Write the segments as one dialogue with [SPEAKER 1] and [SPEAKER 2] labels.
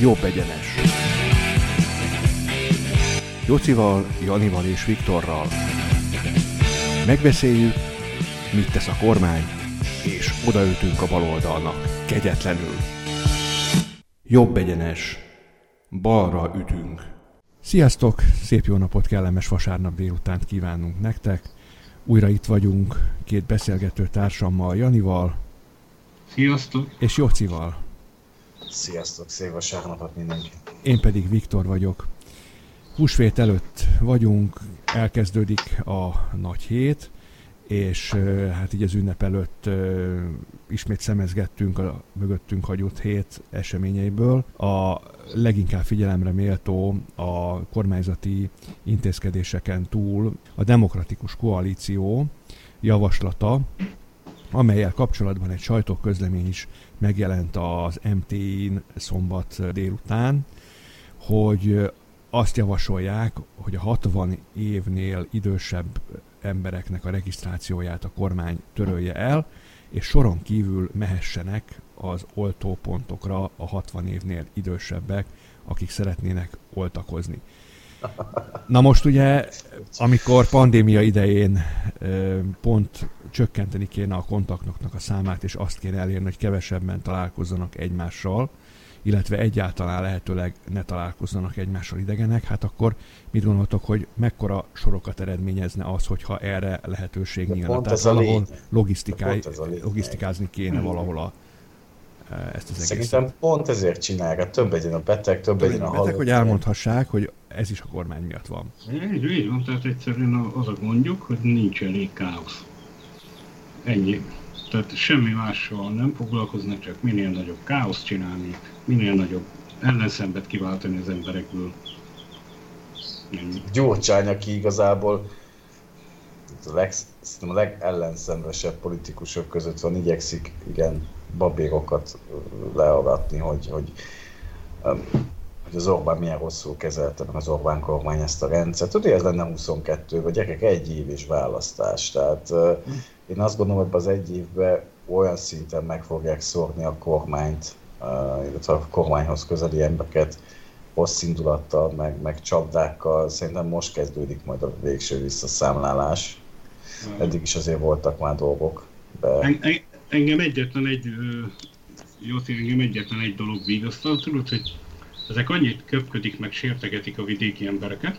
[SPEAKER 1] Jobb egyenes. Jocival, Janival és Viktorral. Megbeszéljük, mit tesz a kormány, és odaütünk a baloldalnak, kegyetlenül. Jobb egyenes. Balra ütünk. Sziasztok! Szép jó napot, kellemes vasárnap délutánt kívánunk nektek. Újra itt vagyunk két beszélgető társammal, Janival.
[SPEAKER 2] Sziasztok!
[SPEAKER 1] És Jocival.
[SPEAKER 3] Sziasztok, szép vasárnapot mindenki.
[SPEAKER 1] Én pedig Viktor vagyok. Húsvét előtt vagyunk, elkezdődik a nagy hét, és hát így az ünnep előtt ismét szemezgettünk a mögöttünk hagyott hét eseményeiből. A leginkább figyelemre méltó a kormányzati intézkedéseken túl a demokratikus koalíció javaslata, amelyel kapcsolatban egy sajtóközlemény is megjelent az MT-n szombat délután, hogy azt javasolják, hogy a 60 évnél idősebb embereknek a regisztrációját a kormány törölje el, és soron kívül mehessenek az oltópontokra a 60 évnél idősebbek, akik szeretnének oltakozni. Na most ugye, amikor pandémia idején pont csökkenteni kéne a kontaktoknak a számát, és azt kéne elérni, hogy kevesebben találkozzanak egymással, illetve egyáltalán lehetőleg ne találkozzanak egymással idegenek, hát akkor mit gondoltok, hogy mekkora sorokat eredményezne az, hogyha erre lehetőség nyílna? Tehát valahol logisztikázni kéne valahol a, e, ezt az egészet.
[SPEAKER 3] Szerintem pont ezért csinálják, több legyen a beteg, több legyen a halott. Beteg,
[SPEAKER 1] hogy elmondhassák, hogy ez is a kormány miatt van.
[SPEAKER 2] Így, így van, tehát egyszerűen az a gondjuk, hogy nincs elég káosz. Ennyi. Tehát semmi mással nem foglalkoznak, csak minél nagyobb káoszt csinálni, minél nagyobb ellenszembet kiváltani az emberekből.
[SPEAKER 3] Gyurcsány, aki igazából a, leg, a legellenszenvesebb politikusok között van, igyekszik igen babérokat leagatni, hogy, hogy, hogy az Orbán milyen rosszul kezelte meg az Orbán kormány ezt a rendszert. Tudja, ez lenne 22, vagy gyerekek egy év is választás. Tehát én azt gondolom, hogy az egy évben olyan szinten meg fogják szórni a kormányt, illetve a kormányhoz közeli embereket rossz indulattal, meg, meg csapdákkal. Szerintem most kezdődik majd a végső visszaszámlálás. Eddig is azért voltak már dolgok.
[SPEAKER 2] De... Engem egyetlen egy, jó, engem egyetlen egy dolog vigasztal, tudod, hogy ezek annyit köpködik, meg sértegetik a vidéki embereket,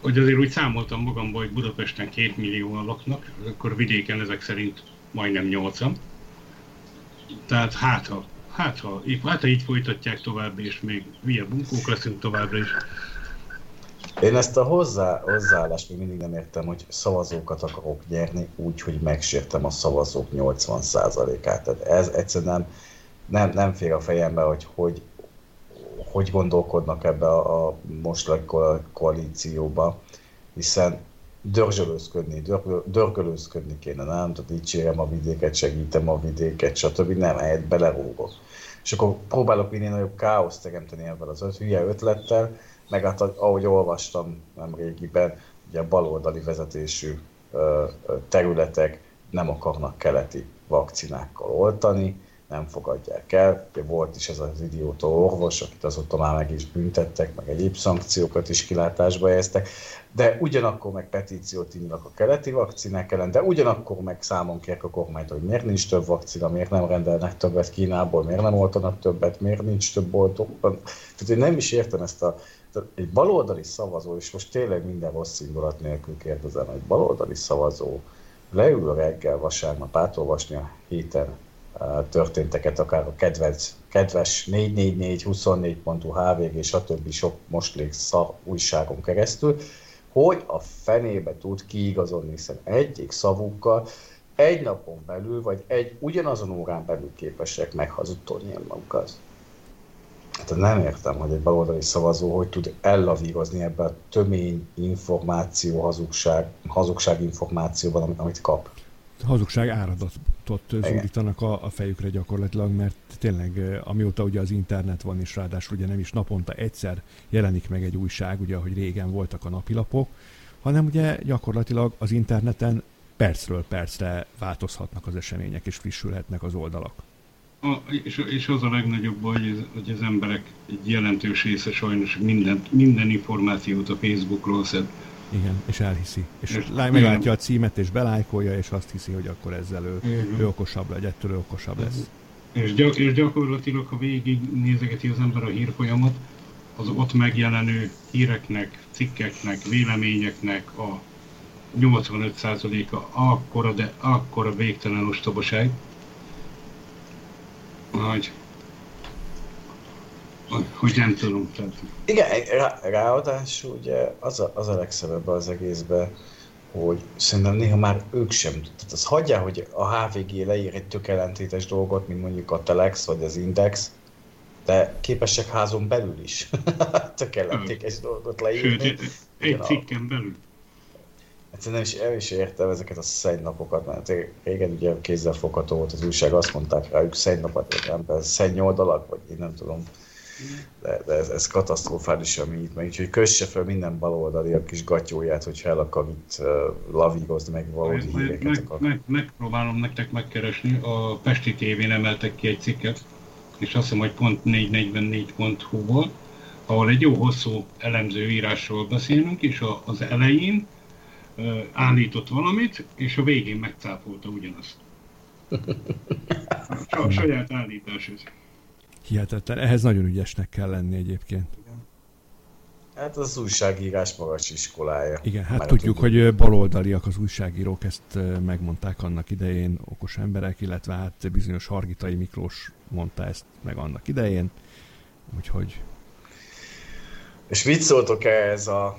[SPEAKER 2] hogy azért úgy számoltam magamban, hogy Budapesten két millióan laknak, akkor vidéken ezek szerint majdnem nyolcan. Tehát hát ha, hát ha, hát ha így folytatják tovább, és még milyen bunkók leszünk továbbra is.
[SPEAKER 3] Én ezt a hozzá, hozzáállást még mindig nem értem, hogy szavazókat akarok nyerni úgy, hogy megsértem a szavazók 80%-át. Tehát ez egyszerűen nem, nem, nem fér a fejembe, hogy hogy, hogy gondolkodnak ebbe a, a mostani koalícióba, hiszen dörzsölőzködni, dörgölőzködni kéne, nem? Tehát dicsérem a vidéket, segítem a vidéket, stb. Nem, helyett belerúgok. És akkor próbálok minél nagyobb káoszt teremteni ebben az hülye ötlettel, meg hát ahogy olvastam nem régiben, ugye baloldali vezetésű területek nem akarnak keleti vakcinákkal oltani, nem fogadják el. Ugye volt is ez az idióta orvos, akit azóta már meg is büntettek, meg egyéb szankciókat is kilátásba helyeztek, de ugyanakkor meg petíciót indulnak a keleti vakcinák ellen, de ugyanakkor meg számon kérek a kormányt, hogy miért nincs több vakcina, miért nem rendelnek többet Kínából, miért nem oltanak többet, miért nincs több oltóban. Tehát én nem is értem ezt a, egy baloldali szavazó, és most tényleg minden rossz indulat nélkül kérdezem, egy baloldali szavazó leül reggel vasárnap átolvasni a héten történteket, akár a kedves, kedves 444, 24.hu, HVG, stb. sok most szar újságon keresztül, hogy a fenébe tud kiigazodni, hiszen egyik szavukkal egy napon belül, vagy egy ugyanazon órán belül képesek meghazudtolni magukat. Hát nem értem, hogy egy baloldali szavazó hogy tud ellavírozni ebbe a tömény információ, hazugság, hazugság információban, amit kap
[SPEAKER 1] hazugság áradatot zúdítanak a, a fejükre gyakorlatilag, mert tényleg amióta ugye az internet van, és ráadásul ugye nem is naponta egyszer jelenik meg egy újság, ugye ahogy régen voltak a napilapok, hanem ugye gyakorlatilag az interneten percről percre változhatnak az események, és frissülhetnek az oldalak.
[SPEAKER 2] A, és, és az a legnagyobb baj, hogy, hogy az emberek egy jelentős része sajnos minden, minden információt a Facebookról szed.
[SPEAKER 1] Igen, és elhiszi. És, és meglátja a címet, és belájkolja, és azt hiszi, hogy akkor ezzel ő, ő okosabb lesz, ettől ő okosabb lesz.
[SPEAKER 2] És, gyak, és gyakorlatilag, ha végig nézegeti az ember a hírfolyamat, az ott megjelenő híreknek, cikkeknek, véleményeknek a 85%-a akkora, de akkora végtelen ostobaság, hogy, hogy nem tudom. Tehát.
[SPEAKER 3] Igen, rá, ráadásul ugye az a, az a legszebb az egészben, hogy szerintem néha már ők sem, tehát az hagyja, hogy a HVG leír egy tök ellentétes dolgot, mint mondjuk a Telex vagy az Index, de képesek házon belül is tök ellentétes dolgot leírni.
[SPEAKER 2] Sőt, egy cikken belül.
[SPEAKER 3] Egyszerűen nem is, el is értem ezeket a szennyapokat, mert régen ugye kézzel fogható volt az újság, azt mondták rájuk szennyapat, vagy nem, szennyoldalak, vagy én nem tudom. De, de ez, ez katasztrofális, ami itt meg, úgyhogy kösse fel minden baloldali a kis gatyóját, hogyha el akar itt uh, lavírozni, meg valódi híreket
[SPEAKER 2] meg, akar. Meg, megpróbálom nektek megkeresni, a Pesti TV-n emeltek ki egy cikket, és azt hiszem, hogy pont 444.hu volt, ahol egy jó hosszú elemző írásról beszélünk, és a, az elején állított valamit, és a végén megcáfolta ugyanazt. A saját állítás ez.
[SPEAKER 1] Hihetetlen. Ehhez nagyon ügyesnek kell lenni egyébként.
[SPEAKER 3] Hát az újságírás magas iskolája.
[SPEAKER 1] Igen, hát Már tudjuk, tudjuk, hogy baloldaliak az újságírók, ezt megmondták annak idején okos emberek, illetve hát bizonyos Hargitai Miklós mondta ezt meg annak idején, úgyhogy...
[SPEAKER 3] És mit szóltok ez a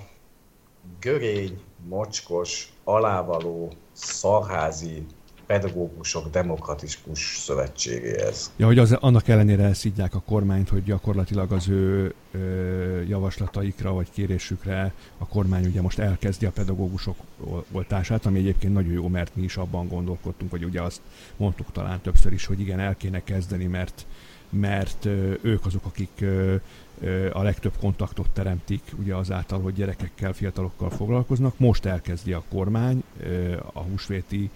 [SPEAKER 3] görény, mocskos, alávaló, szarházi pedagógusok demokratikus szövetségéhez.
[SPEAKER 1] Ja, hogy az, annak ellenére elszidják a kormányt, hogy gyakorlatilag az ő ö, javaslataikra vagy kérésükre a kormány ugye most elkezdi a pedagógusok oltását, ami egyébként nagyon jó, mert mi is abban gondolkodtunk, vagy ugye azt mondtuk talán többször is, hogy igen, el kéne kezdeni, mert mert ők azok, akik a legtöbb kontaktot teremtik, ugye azáltal, hogy gyerekekkel, fiatalokkal foglalkoznak. Most elkezdi a kormány a húsvéti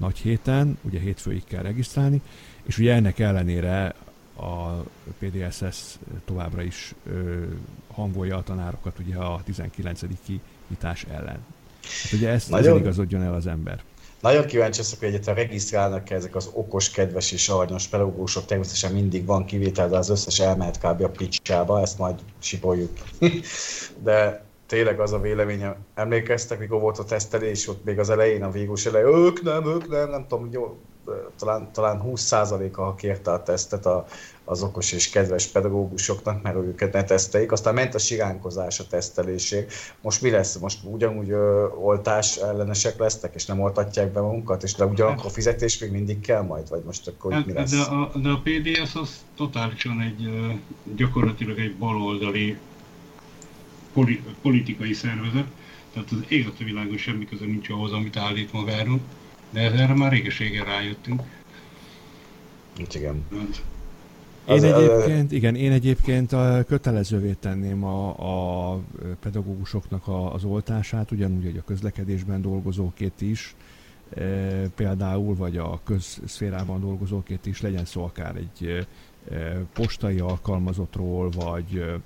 [SPEAKER 1] nagy héten, ugye hétfőig kell regisztrálni, és ugye ennek ellenére a PDSS továbbra is hangolja a tanárokat ugye a 19. nyitás ellen. Hát ugye ezt Nagyon... igazodjon el az ember.
[SPEAKER 3] Nagyon kíváncsi leszek, hogy egyáltalán regisztrálnak -e ezek az okos, kedves és aranyos pedagógusok. Természetesen mindig van kivétel, de az összes elmehet kb. a picsába, ezt majd sipoljuk. de tényleg az a véleményem. Emlékeztek, mikor volt a tesztelés, ott még az elején, a végús elején, ők nem, ők nem, nem tudom, jó, talán, talán 20%-a, ha kérte a tesztet a, az okos és kedves pedagógusoknak, mert őket ne teszteljék. Aztán ment a siránkozás a teszteléség. Most mi lesz? Most ugyanúgy ö, oltás ellenesek lesznek, és nem oltatják be magunkat, és de ugyanakkor fizetés még mindig kell majd, vagy most akkor hát, mi lesz?
[SPEAKER 2] De a, de a PDS az totálisan egy gyakorlatilag egy baloldali politikai szervezet, tehát az ég a világon semmi köze nincs ahhoz, amit állít magáról, de erre már régeségen rájöttünk.
[SPEAKER 3] Hát igen. Hát,
[SPEAKER 1] én egyébként, igen, én egyébként a kötelezővé tenném a, a pedagógusoknak a, az oltását, ugyanúgy, hogy a közlekedésben dolgozókét is, e, például, vagy a közszférában dolgozókét is, legyen szó akár egy postai alkalmazottról, vagy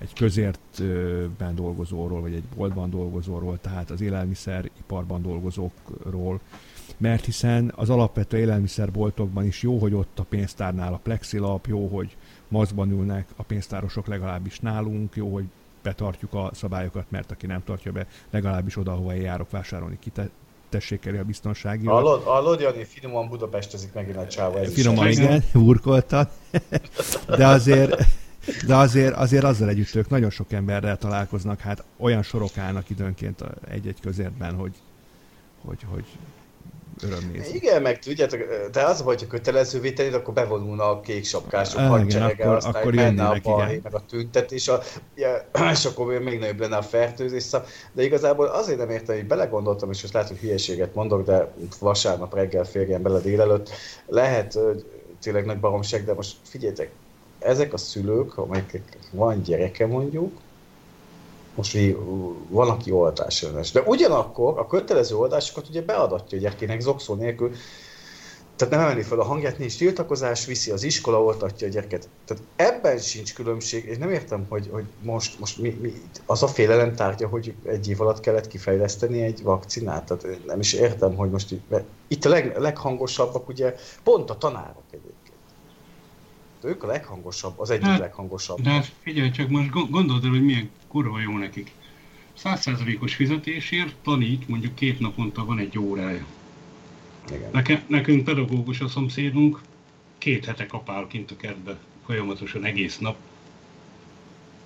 [SPEAKER 1] egy közértben dolgozóról, vagy egy boltban dolgozóról, tehát az élelmiszeriparban dolgozókról, mert hiszen az alapvető élelmiszerboltokban is jó, hogy ott a pénztárnál a plexilap, jó, hogy mazban ülnek a pénztárosok legalábbis nálunk, jó, hogy betartjuk a szabályokat, mert aki nem tartja be, legalábbis oda, ahova én járok vásárolni, kite, tessék elő a biztonsági.
[SPEAKER 3] Hallod, hallod Jani, finoman budapestezik megint a csáva.
[SPEAKER 1] Finoman, igen, burkoltan. De azért, de azért, azért azzal együtt ők nagyon sok emberrel találkoznak, hát olyan sorok állnak időnként egy-egy közértben, hogy, hogy, hogy öröm nézni.
[SPEAKER 3] Igen, meg tudjátok, de az, hogyha kötelezővé tenni, akkor bevonulna a kék sapkások ah, hadserege, akkor, aztán akkor menne a balhé, meg a tüntetés, a, ja, és akkor még nagyobb lenne a fertőzés. Szóval, de igazából azért nem értem, hogy belegondoltam, és most lehet, hogy hülyeséget mondok, de vasárnap reggel férjen bele délelőtt, lehet tényleg nagy baromság, de most figyeljetek, ezek a szülők, amelyek van gyereke mondjuk, most van, aki oltás ellenes. De ugyanakkor a kötelező oldásokat ugye beadatja a gyerekének zokszó nélkül. tehát nem emeli fel a hangját, nincs tiltakozás, viszi az iskola, oltatja a gyereket. Tehát ebben sincs különbség, és nem értem, hogy, hogy most, most mi, mi, az a félelem tárgya, hogy egy év alatt kellett kifejleszteni egy vakcinát. Tehát nem is értem, hogy most itt, itt a leg, leghangosabbak ugye pont a tanárok egyébként. Ők a leghangosabb, az egyik hát, leghangosabb.
[SPEAKER 2] De hát figyelj csak, most gondold el, hogy milyen kurva jó nekik. Százszázalékos fizetésért tanít, mondjuk két naponta van egy órája. Igen. Neke, nekünk pedagógus a szomszédunk, két hete kapál kint a kertbe, folyamatosan egész nap.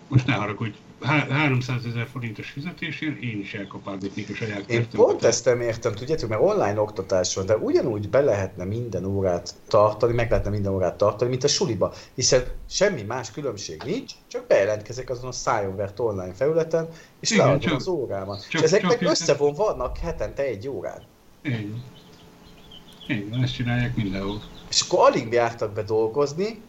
[SPEAKER 2] Most ne haragudj, 300 ezer forintos fizetésért én is elkapálgatnék a saját
[SPEAKER 3] Én pont ezt nem értem, tudjátok, mert online oktatás van, de ugyanúgy be lehetne minden órát tartani, meg lehetne minden órát tartani, mint a suliba, hiszen semmi más különbség nincs, csak bejelentkezek azon a szájonvert online felületen, és leadom az órában. Csak, és ezek csak meg összevonva vannak hetente egy órán.
[SPEAKER 2] Igen. Igen, ezt csinálják mindenhol.
[SPEAKER 3] És akkor alig jártak be dolgozni,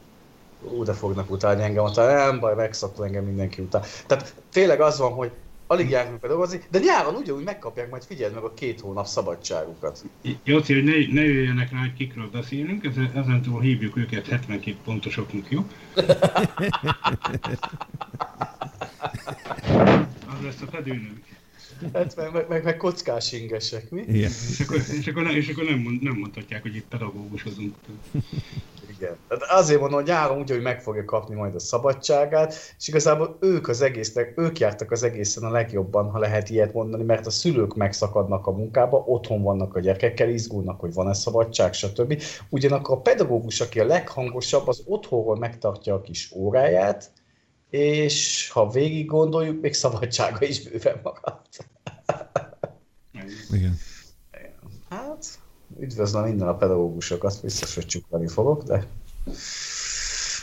[SPEAKER 3] ú, de fognak utálni engem, ott nem baj, megszakul engem mindenki után. Tehát tényleg az van, hogy alig járnak be dolgozni, de nyáron ugyanúgy megkapják, majd figyeld meg a két hónap szabadságukat.
[SPEAKER 2] Jóci, hogy ne, ne jöjjenek rá, hogy kikről beszélünk, ezen, túl hívjuk őket 72 pontosoknak, jó? az lesz a fedőnők.
[SPEAKER 3] Hát meg, meg, meg, kockás ingesek, mi?
[SPEAKER 2] Igen. És akkor, és akkor, és akkor nem, nem mondhatják, hogy itt pedagógusozunk.
[SPEAKER 3] Igen. Tehát azért mondom, hogy nyáron úgy, hogy meg fogja kapni majd a szabadságát, és igazából ők az egésznek, ők jártak az egészen a legjobban, ha lehet ilyet mondani, mert a szülők megszakadnak a munkába, otthon vannak a gyerekekkel, izgulnak, hogy van-e szabadság, stb. Ugyanakkor a pedagógus, aki a leghangosabb, az otthonról megtartja a kis óráját, és ha végig gondoljuk, még szabadsága is bőven maradt.
[SPEAKER 1] Igen.
[SPEAKER 3] Üdvözlöm minden a pedagógusokat, biztos, hogy csuklani fogok, de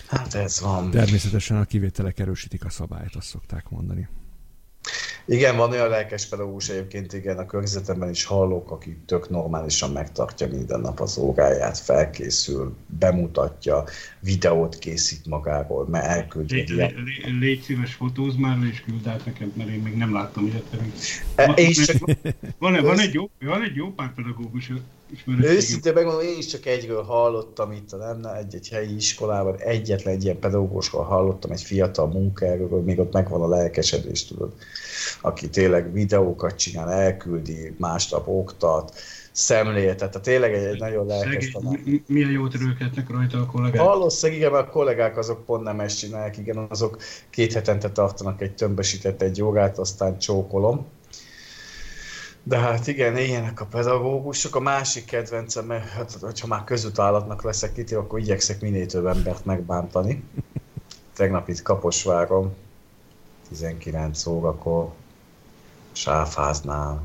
[SPEAKER 3] hát ez van.
[SPEAKER 1] Természetesen a kivételek erősítik a szabályt, azt szokták mondani.
[SPEAKER 3] Igen, van olyan lelkes pedagógus egyébként, igen, a környezetemben is hallok, aki tök normálisan megtartja minden nap az óráját, felkészül, bemutatja, videót készít magáról, mert elküld.
[SPEAKER 2] Lé, lé, légy szíves, fotóz már, és küld át nekem, mert én még nem láttam ilyet pedig. E, van, és csak... van, van, egy jó, van egy jó pár pedagógus
[SPEAKER 3] Őszintén megmondom, én is csak egyről hallottam itt, nem, egy-egy helyi iskolában, egyetlen egy ilyen pedagógusról hallottam, egy fiatal munkaerőről, még ott megvan a lelkesedés, tudod, aki tényleg videókat csinál, elküldi, másnap oktat, szemléltet, tehát tényleg egy, egy nagyon lelkes
[SPEAKER 2] tanár. Milyen jót röghetnek rajta a kollégák?
[SPEAKER 3] Valószínűleg igen, mert a kollégák azok pont nem ezt csinálják, igen, azok két hetente tartanak egy tömbösített egy jogát, aztán csókolom de hát igen, ilyenek a pedagógusok. A másik kedvencem, mert hát, hogyha már közutálatnak leszek itt, akkor igyekszek minél több embert megbántani. Tegnap itt Kaposváron, 19 órakor, sáfáznál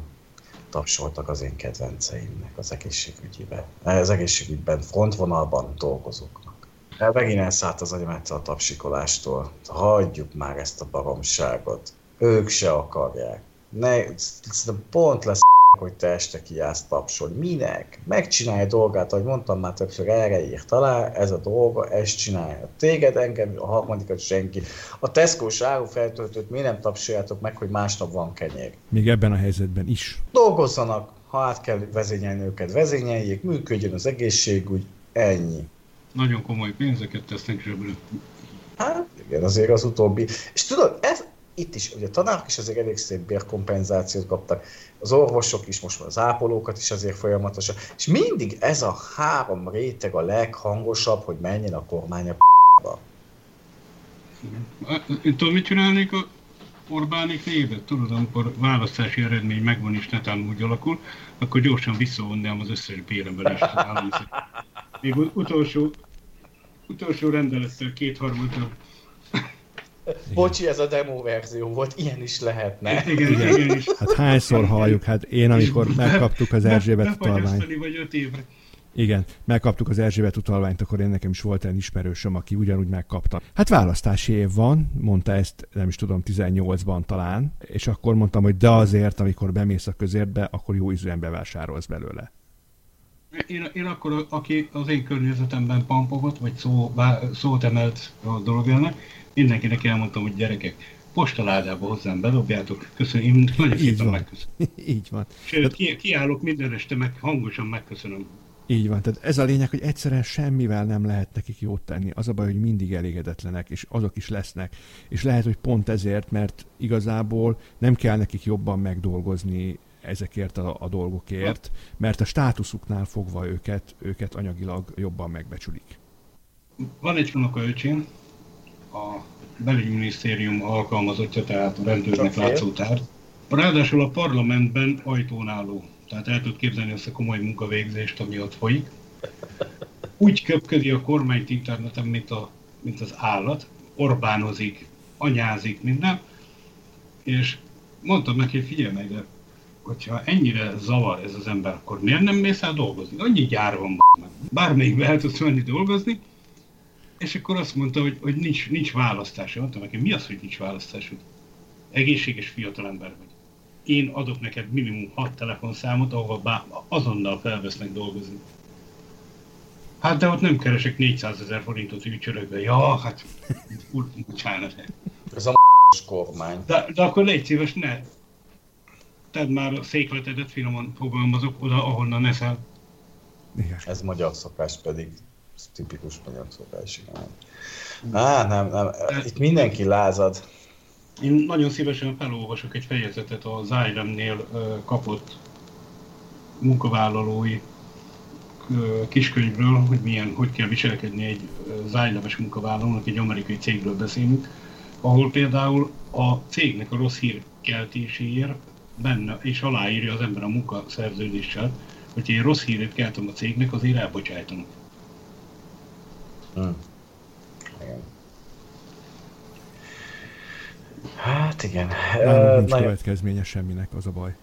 [SPEAKER 3] tapsoltak az én kedvenceimnek az egészségügyibe. Az egészségügyben frontvonalban dolgozóknak. Megint elszállt az agyamet a tapsikolástól. Hagyjuk már ezt a baromságot. Ők se akarják ne, pont lesz hogy te este kiállsz tapsolni. Minek? Megcsinálja dolgát, ahogy mondtam már többször, erre írt alá, ez a dolga, ezt csinálja. Téged, engem, a harmadikat senki. A Tesco-s árufeltöltőt miért nem tapsoljátok meg, hogy másnap van kenyér?
[SPEAKER 1] Még ebben a helyzetben is.
[SPEAKER 3] Dolgozzanak, ha át kell vezényelni őket, vezényeljék, működjön az egészségügy, ennyi.
[SPEAKER 2] Nagyon komoly pénzeket tesznek zsebre.
[SPEAKER 3] Hát igen, azért az utóbbi. És tudod, ez, itt is, ugye a tanárok is azért elég szép bérkompenzációt kaptak, az orvosok is, most már az ápolókat is azért folyamatosan, és mindig ez a három réteg a leghangosabb, hogy menjen a kormány a p***ba.
[SPEAKER 2] Tudod, mit csinálnék a Orbánik névet? Tudod, amikor választási eredmény megvan és netán úgy alakul, akkor gyorsan visszavonnám az összes béremelést az állami Még utolsó, utolsó rendelettel kétharmadra
[SPEAKER 3] Bocsi, ez a demo verzió volt, ilyen is lehetne.
[SPEAKER 2] Igen, igen, igen is.
[SPEAKER 1] Hát hányszor halljuk, hát én amikor megkaptuk az Erzsébet utalványt.
[SPEAKER 2] vagy öt évre.
[SPEAKER 1] Igen, megkaptuk az Erzsébet utalványt, akkor én nekem is volt egy ismerősöm, aki ugyanúgy megkapta. Hát választási év van, mondta ezt, nem is tudom, 18-ban talán, és akkor mondtam, hogy de azért, amikor bemész a közértbe, akkor jó ízűen bevásárolsz belőle.
[SPEAKER 2] Én, én akkor, aki az én környezetemben pampogott, vagy szó, szót emelt a dologjának, mindenkinek elmondtam, hogy gyerekek, postaládába hozzám bedobjátok, köszönöm, én nagyon
[SPEAKER 1] Így van. megköszönöm. Így van.
[SPEAKER 2] Sőt, ki, kiállok minden este, meg hangosan megköszönöm.
[SPEAKER 1] Így van, tehát ez a lényeg, hogy egyszerűen semmivel nem lehet nekik jót tenni. Az a baj, hogy mindig elégedetlenek, és azok is lesznek. És lehet, hogy pont ezért, mert igazából nem kell nekik jobban megdolgozni ezekért a, a dolgokért, mert a státuszuknál fogva őket, őket anyagilag jobban megbecsülik.
[SPEAKER 2] Van egy öcsém, a belügyminisztérium alkalmazottja, tehát a rendőrnek látszótár. Ráadásul a parlamentben ajtón álló. Tehát el tud képzelni azt a komoly munkavégzést, ami ott folyik. Úgy köpködi a kormányt interneten, mint, a, mint az állat. Orbánozik, anyázik, minden. És mondtam neki, hogy figyelj meg, de hogyha ennyire zavar ez az ember, akkor miért nem mész el dolgozni? Annyi gyár van, bármelyikbe el tudsz menni dolgozni, és akkor azt mondta, hogy, hogy nincs, nincs választása. Mondtam neki, mi az, hogy nincs választásod? Egészséges fiatalember vagy. Én adok neked minimum hat telefonszámot, ahova bá, azonnal felvesznek dolgozni. Hát de ott nem keresek 400 ezer forintot ügycsörögbe. Ja, hát úr, bocsánat.
[SPEAKER 3] Ez a kormány.
[SPEAKER 2] De, de akkor légy szíves, ne. Tedd már a székletedet, finoman fogalmazok, oda, ahonnan eszel.
[SPEAKER 3] Igen. Ez magyar szokás pedig tipikus magyar szokás, igen. Á, nem, nem, itt mindenki lázad.
[SPEAKER 2] Én nagyon szívesen felolvasok egy fejezetet az IRM-nél kapott munkavállalói kiskönyvről, hogy milyen, hogy kell viselkedni egy zájleves munkavállalónak, egy amerikai cégről beszélünk, ahol például a cégnek a rossz hír keltéséért benne, és aláírja az ember a munkaszerződéssel, hogy én rossz híret keltem a cégnek, azért elbocsájtanak. Hmm.
[SPEAKER 3] Igen. Hát igen.
[SPEAKER 1] Nem, nincs Nagyon... következménye semminek, az a baj.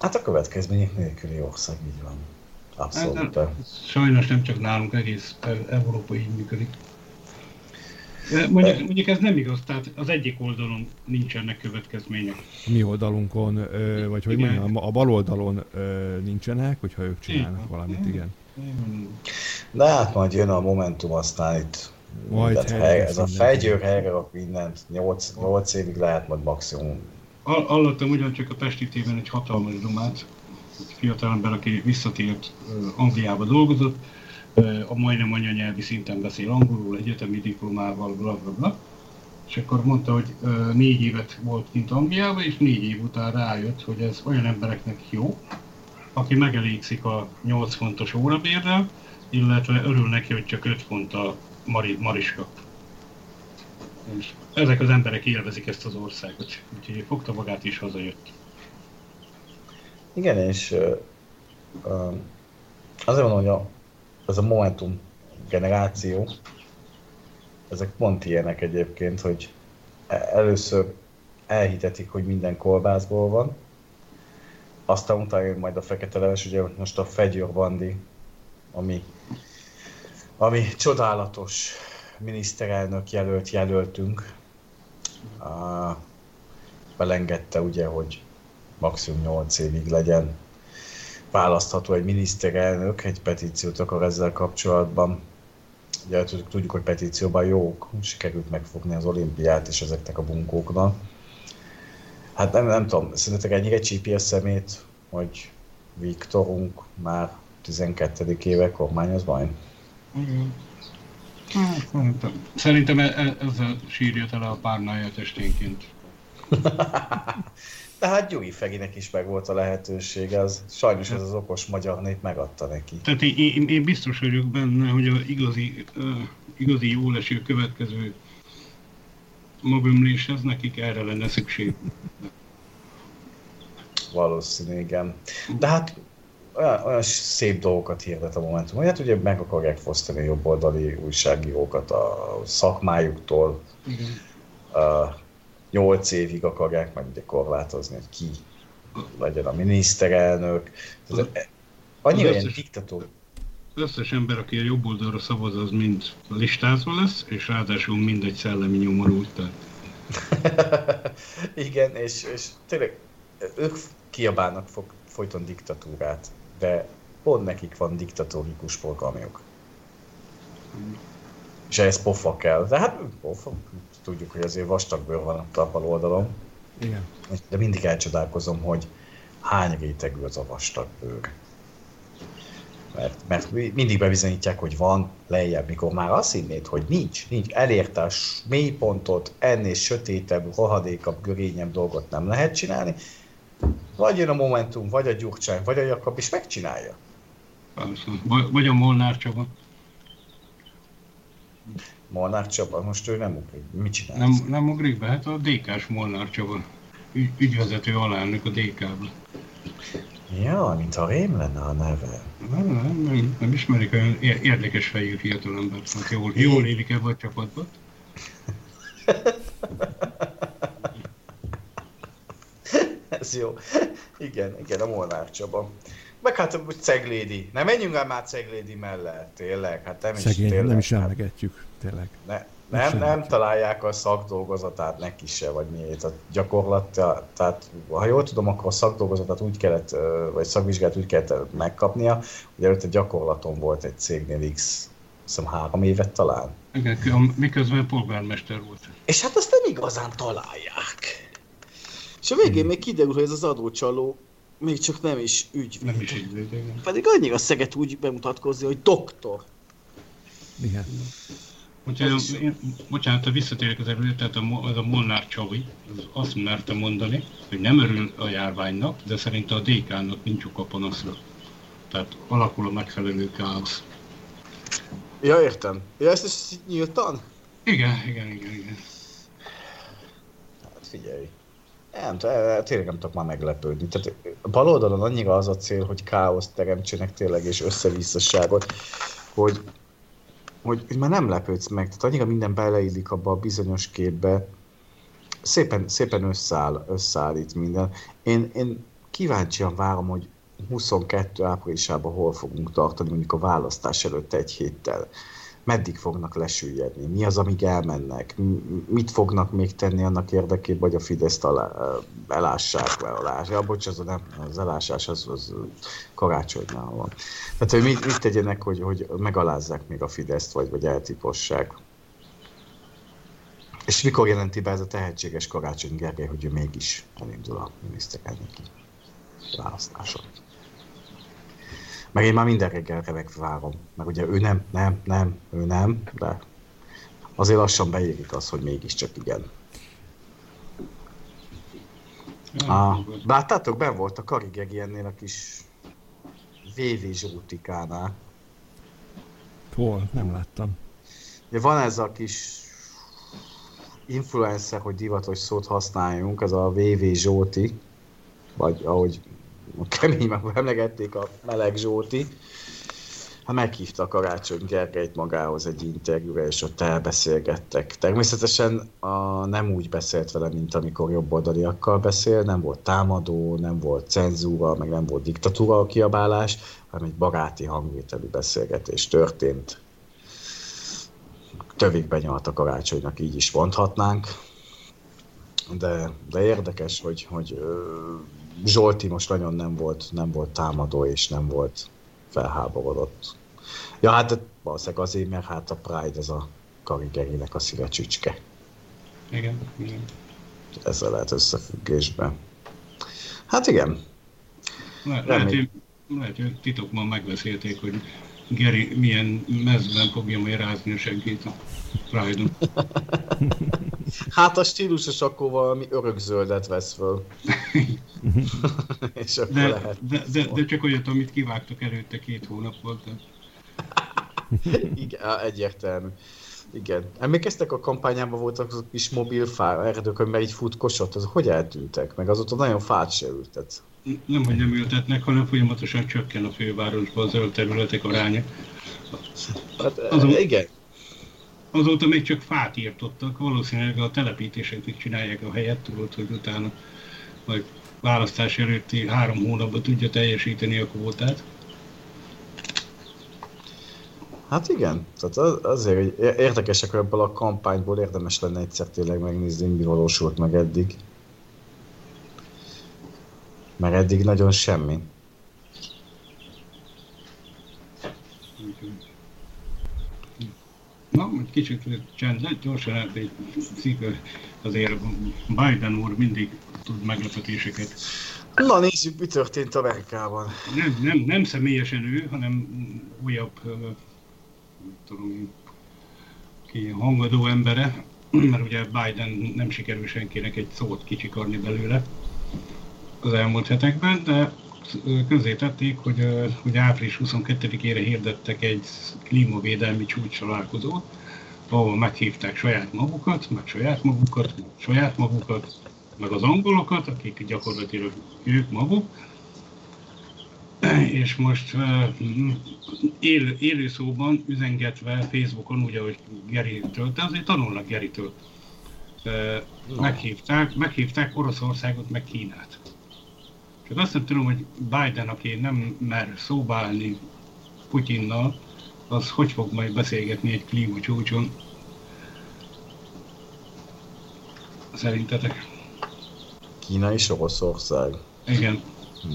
[SPEAKER 3] Hát a következmények nélküli ország, így van. Abszolút. Hát,
[SPEAKER 2] sajnos nem csak nálunk, egész Európa így működik. Mondjuk, mondjuk ez nem igaz, tehát az egyik oldalon nincsenek következmények.
[SPEAKER 1] A mi oldalunkon, vagy hogy mondjam, a bal oldalon nincsenek, hogyha ők csinálnak igen. valamit, igen.
[SPEAKER 3] De hát majd jön a Momentum, aztán itt majd hely, ez a fejgyőr helyre rak mindent, 8, 8 évig lehet majd maximum.
[SPEAKER 2] Hallottam ugyancsak a Pesti tévén egy hatalmas dumát, egy fiatalember, aki visszatért Angliába dolgozott, a majdnem anyanyelvi szinten beszél angolul, egyetemi diplomával, bla bla bla. És akkor mondta, hogy négy évet volt kint Angliában, és négy év után rájött, hogy ez olyan embereknek jó, aki megelégszik a 8 fontos órabérrel, illetve örül neki, hogy csak 5 font a Mari, Mariska. És ezek az emberek élvezik ezt az országot, úgyhogy fogta magát is hazajött.
[SPEAKER 3] Igen, és uh, azért mondom, hogy a, ez a Momentum generáció, ezek pont ilyenek egyébként, hogy e-, először elhitetik, hogy minden kolbászból van, aztán utána jön majd a fekete leves, ugye most a Fegyőr Bandi, ami, ami csodálatos miniszterelnök jelölt jelöltünk. Uh, belengedte ugye, hogy maximum 8 évig legyen választható egy miniszterelnök, egy petíciót akar ezzel kapcsolatban. Ugye tudjuk, hogy petícióban jók, sikerült megfogni az olimpiát és ezeknek a bunkóknak. Hát nem, nem tudom, szerintetek ennyire csípi a szemét, hogy Viktorunk már 12. éve kormányoz majd?
[SPEAKER 2] Hát, szerintem, szerintem e- e- ezzel sírja tele a párnáját esténként.
[SPEAKER 3] De hát Gyuri Feginek is meg volt a lehetősége, az, sajnos ez az okos magyar nép megadta neki.
[SPEAKER 2] Tehát én, én, én biztos vagyok benne, hogy a igazi, uh, igazi jó leső következő magömléshez nekik erre lenne szükség.
[SPEAKER 3] Valószínű, igen. De hát olyan, olyan szép dolgokat hirdet a Momentum, hogy hát ugye meg akarják fosztani jobboldali újságírókat a szakmájuktól. Igen. Uh, nyolc évig akarják meg ugye korlátozni, hogy ki legyen a miniszterelnök. Ez annyira ilyen diktatúr.
[SPEAKER 2] Összes ember, aki a jobb oldalra szavaz, az mind listázva lesz, és ráadásul mind egy szellemi nyomorult.
[SPEAKER 3] Igen, és, és tényleg ők kiabálnak fog, folyton diktatúrát, de pont nekik van diktatórikus programjuk. És ez pofa kell. De hát pofa, tudjuk, hogy azért vastagbőr van a bal oldalon.
[SPEAKER 1] Igen.
[SPEAKER 3] De mindig elcsodálkozom, hogy hány rétegű az a vastagbőr. Mert, mert mindig bebizonyítják, hogy van lejjebb, mikor már azt hinnéd, hogy nincs, nincs, elérte a mélypontot, ennél sötétebb, rohadékabb, görényebb dolgot nem lehet csinálni, vagy jön a Momentum, vagy a Gyurcsány, vagy a Jakab, és megcsinálja.
[SPEAKER 2] Vagy a Molnár Csaba.
[SPEAKER 3] Molnár Csaba, most ő nem ugrik. Mit csinál?
[SPEAKER 2] Nem, nem ugrik be, hát a DK-s Molnár Csaba. Ügy, ügyvezető alelnök a DK-ban.
[SPEAKER 3] Ja, mintha rém lenne a neve.
[SPEAKER 2] Nem, nem, nem, nem ismerik olyan érdekes fejű fiatalembert, hogy jól, jól élik ebbe a csapatba.
[SPEAKER 3] Ez jó. Igen, igen, a Molnár Csaba. Meg hát a Ceglédi. Nem menjünk el már Ceglédi mellett, tényleg. Hát nem
[SPEAKER 1] Szegény, is, tényleg. nem is emlegetjük, tényleg.
[SPEAKER 3] Ne, nem, nem találják a szakdolgozatát neki se, vagy miért. A gyakorlat, tehát ha jól tudom, akkor a szakdolgozatát úgy kellett, vagy szakvizsgát úgy kellett megkapnia, hogy előtte gyakorlaton volt egy cégnél X, hiszem három évet talán.
[SPEAKER 2] Igen, miközben polgármester volt.
[SPEAKER 3] És hát azt nem igazán találják. És a végén hmm. még kiderül, hogy ez az adócsaló még csak nem is ügyvéd.
[SPEAKER 2] Nem is ügyvéd, igen.
[SPEAKER 3] Pedig annyira szeget úgy bemutatkozni, hogy doktor.
[SPEAKER 1] Igen.
[SPEAKER 2] Úgyhogy, én, bocsánat, visszatérek az előre, tehát a, az a Molnár Csavi, az azt merte mondani, hogy nem örül a járványnak, de szerint a DK-nak nincs a panaszra. Tehát alakul a megfelelő káosz.
[SPEAKER 3] Ja, értem. Ja, ezt is nyíltan?
[SPEAKER 2] Igen, igen, igen, igen.
[SPEAKER 3] Hát figyelj. Nem, tényleg nem tudok már meglepődni. Tehát a bal oldalon annyira az a cél, hogy káoszt teremtsenek tényleg, és összevisszaságot, hogy hogy, már nem lepődsz meg, tehát annyira minden beleillik abba a bizonyos képbe, szépen, szépen összeáll, összeáll itt minden. Én, én kíváncsian várom, hogy 22 áprilisában hol fogunk tartani, mondjuk a választás előtt egy héttel meddig fognak lesüllyedni, mi az, amíg elmennek, mit fognak még tenni annak érdekében, hogy a Fideszt alá, elássák, alás. Ja, bocs, az, nem, az elásás az, az karácsonynál van. Tehát, hogy mit, mit tegyenek, hogy, hogy megalázzák még a Fideszt, vagy, vagy eltipossák. És mikor jelenti be ez a tehetséges Karácsony Gergely, hogy ő mégis elindul a miniszterelnöki választáson? Meg én már minden reggel remekve várom. Meg ugye ő nem, nem, nem, ő nem, de azért lassan beérik az, hogy mégiscsak igen. Ah, láttátok, ben volt a Karigegi ennél a kis VV Zsótikánál.
[SPEAKER 1] Hol? Nem láttam.
[SPEAKER 3] Ja, van ez a kis influencer, hogy divatos szót használjunk, ez a VV Zsóti, vagy ahogy kemény meg emlegették a meleg Zsóti, hát meghívta a Karácsony Gergelyt magához egy interjúra, és ott elbeszélgettek. Természetesen a, nem úgy beszélt vele, mint amikor jobboldaliakkal beszél, nem volt támadó, nem volt cenzúra, meg nem volt diktatúra a kiabálás, hanem egy baráti hangvételű beszélgetés történt. Tövig nyalt a karácsonynak, így is mondhatnánk. De, de érdekes, hogy, hogy Zsolti most nagyon nem volt, nem volt támadó, és nem volt felháborodott. Ja, hát valószínűleg azért, mert hát a Pride az a Karigerinek a szíve csücske.
[SPEAKER 2] Igen, igen.
[SPEAKER 3] Ezzel lehet összefüggésben. Hát igen.
[SPEAKER 2] Le, lehet, hogy, lehet, hogy titokban megbeszélték, hogy Geri milyen mezben fogja majd rázni a seggét a Pride-on.
[SPEAKER 3] Hát a stílusos akkor valami örökzöldet vesz föl.
[SPEAKER 2] És akkor de, lehet. De, de, de, csak olyat, amit kivágtak előtte két hónap volt.
[SPEAKER 3] Igen, egyértelmű. Igen. Emlékeztek a kampányában voltak azok kis mobil fá, erdők, amiben így futkosott, azok hogy eltűntek? Meg azóta nagyon fát se ültet.
[SPEAKER 2] Nem, hogy nem ültetnek, hanem folyamatosan csökken a fővárosban a zöld területek aránya.
[SPEAKER 3] Hát, Azon... igen,
[SPEAKER 2] azóta még csak fát írtottak, valószínűleg a telepítéseknek csinálják a helyet, tudod, hogy utána majd választás előtti három hónapban tudja teljesíteni a kvótát.
[SPEAKER 3] Hát igen, tehát azért hogy érdekesek ebből a kampányból érdemes lenne egyszer tényleg megnézni, mi valósult meg eddig. Mert eddig nagyon semmi.
[SPEAKER 2] Na, egy kicsit csend, gyorsan egy azért Biden úr mindig tud meglepetéseket
[SPEAKER 3] Na nézzük, mi történt Amerikában.
[SPEAKER 2] Nem, nem, nem személyesen ő, hanem újabb, tudom ki hangadó embere, mert ugye Biden nem sikerül senkinek egy szót kicsikarni belőle az elmúlt hetekben, de tették, hogy, hogy április 22-ére hirdettek egy klímavédelmi csúcs találkozót, ahol meghívták saját magukat, meg saját magukat, meg saját magukat, meg az angolokat, akik gyakorlatilag ők maguk, és most él, élő szóban üzengetve Facebookon, úgy, ahogy Geri tölte, azért tanulnak Geritől. Meghívták, meghívták Oroszországot, meg Kínát. Csak azt nem tudom, hogy Biden, aki nem mer szóba állni Putyinnal, az hogy fog majd beszélgetni egy klímacsúcson. Szerintetek?
[SPEAKER 3] Kína és Oroszország.
[SPEAKER 2] Igen. Hm.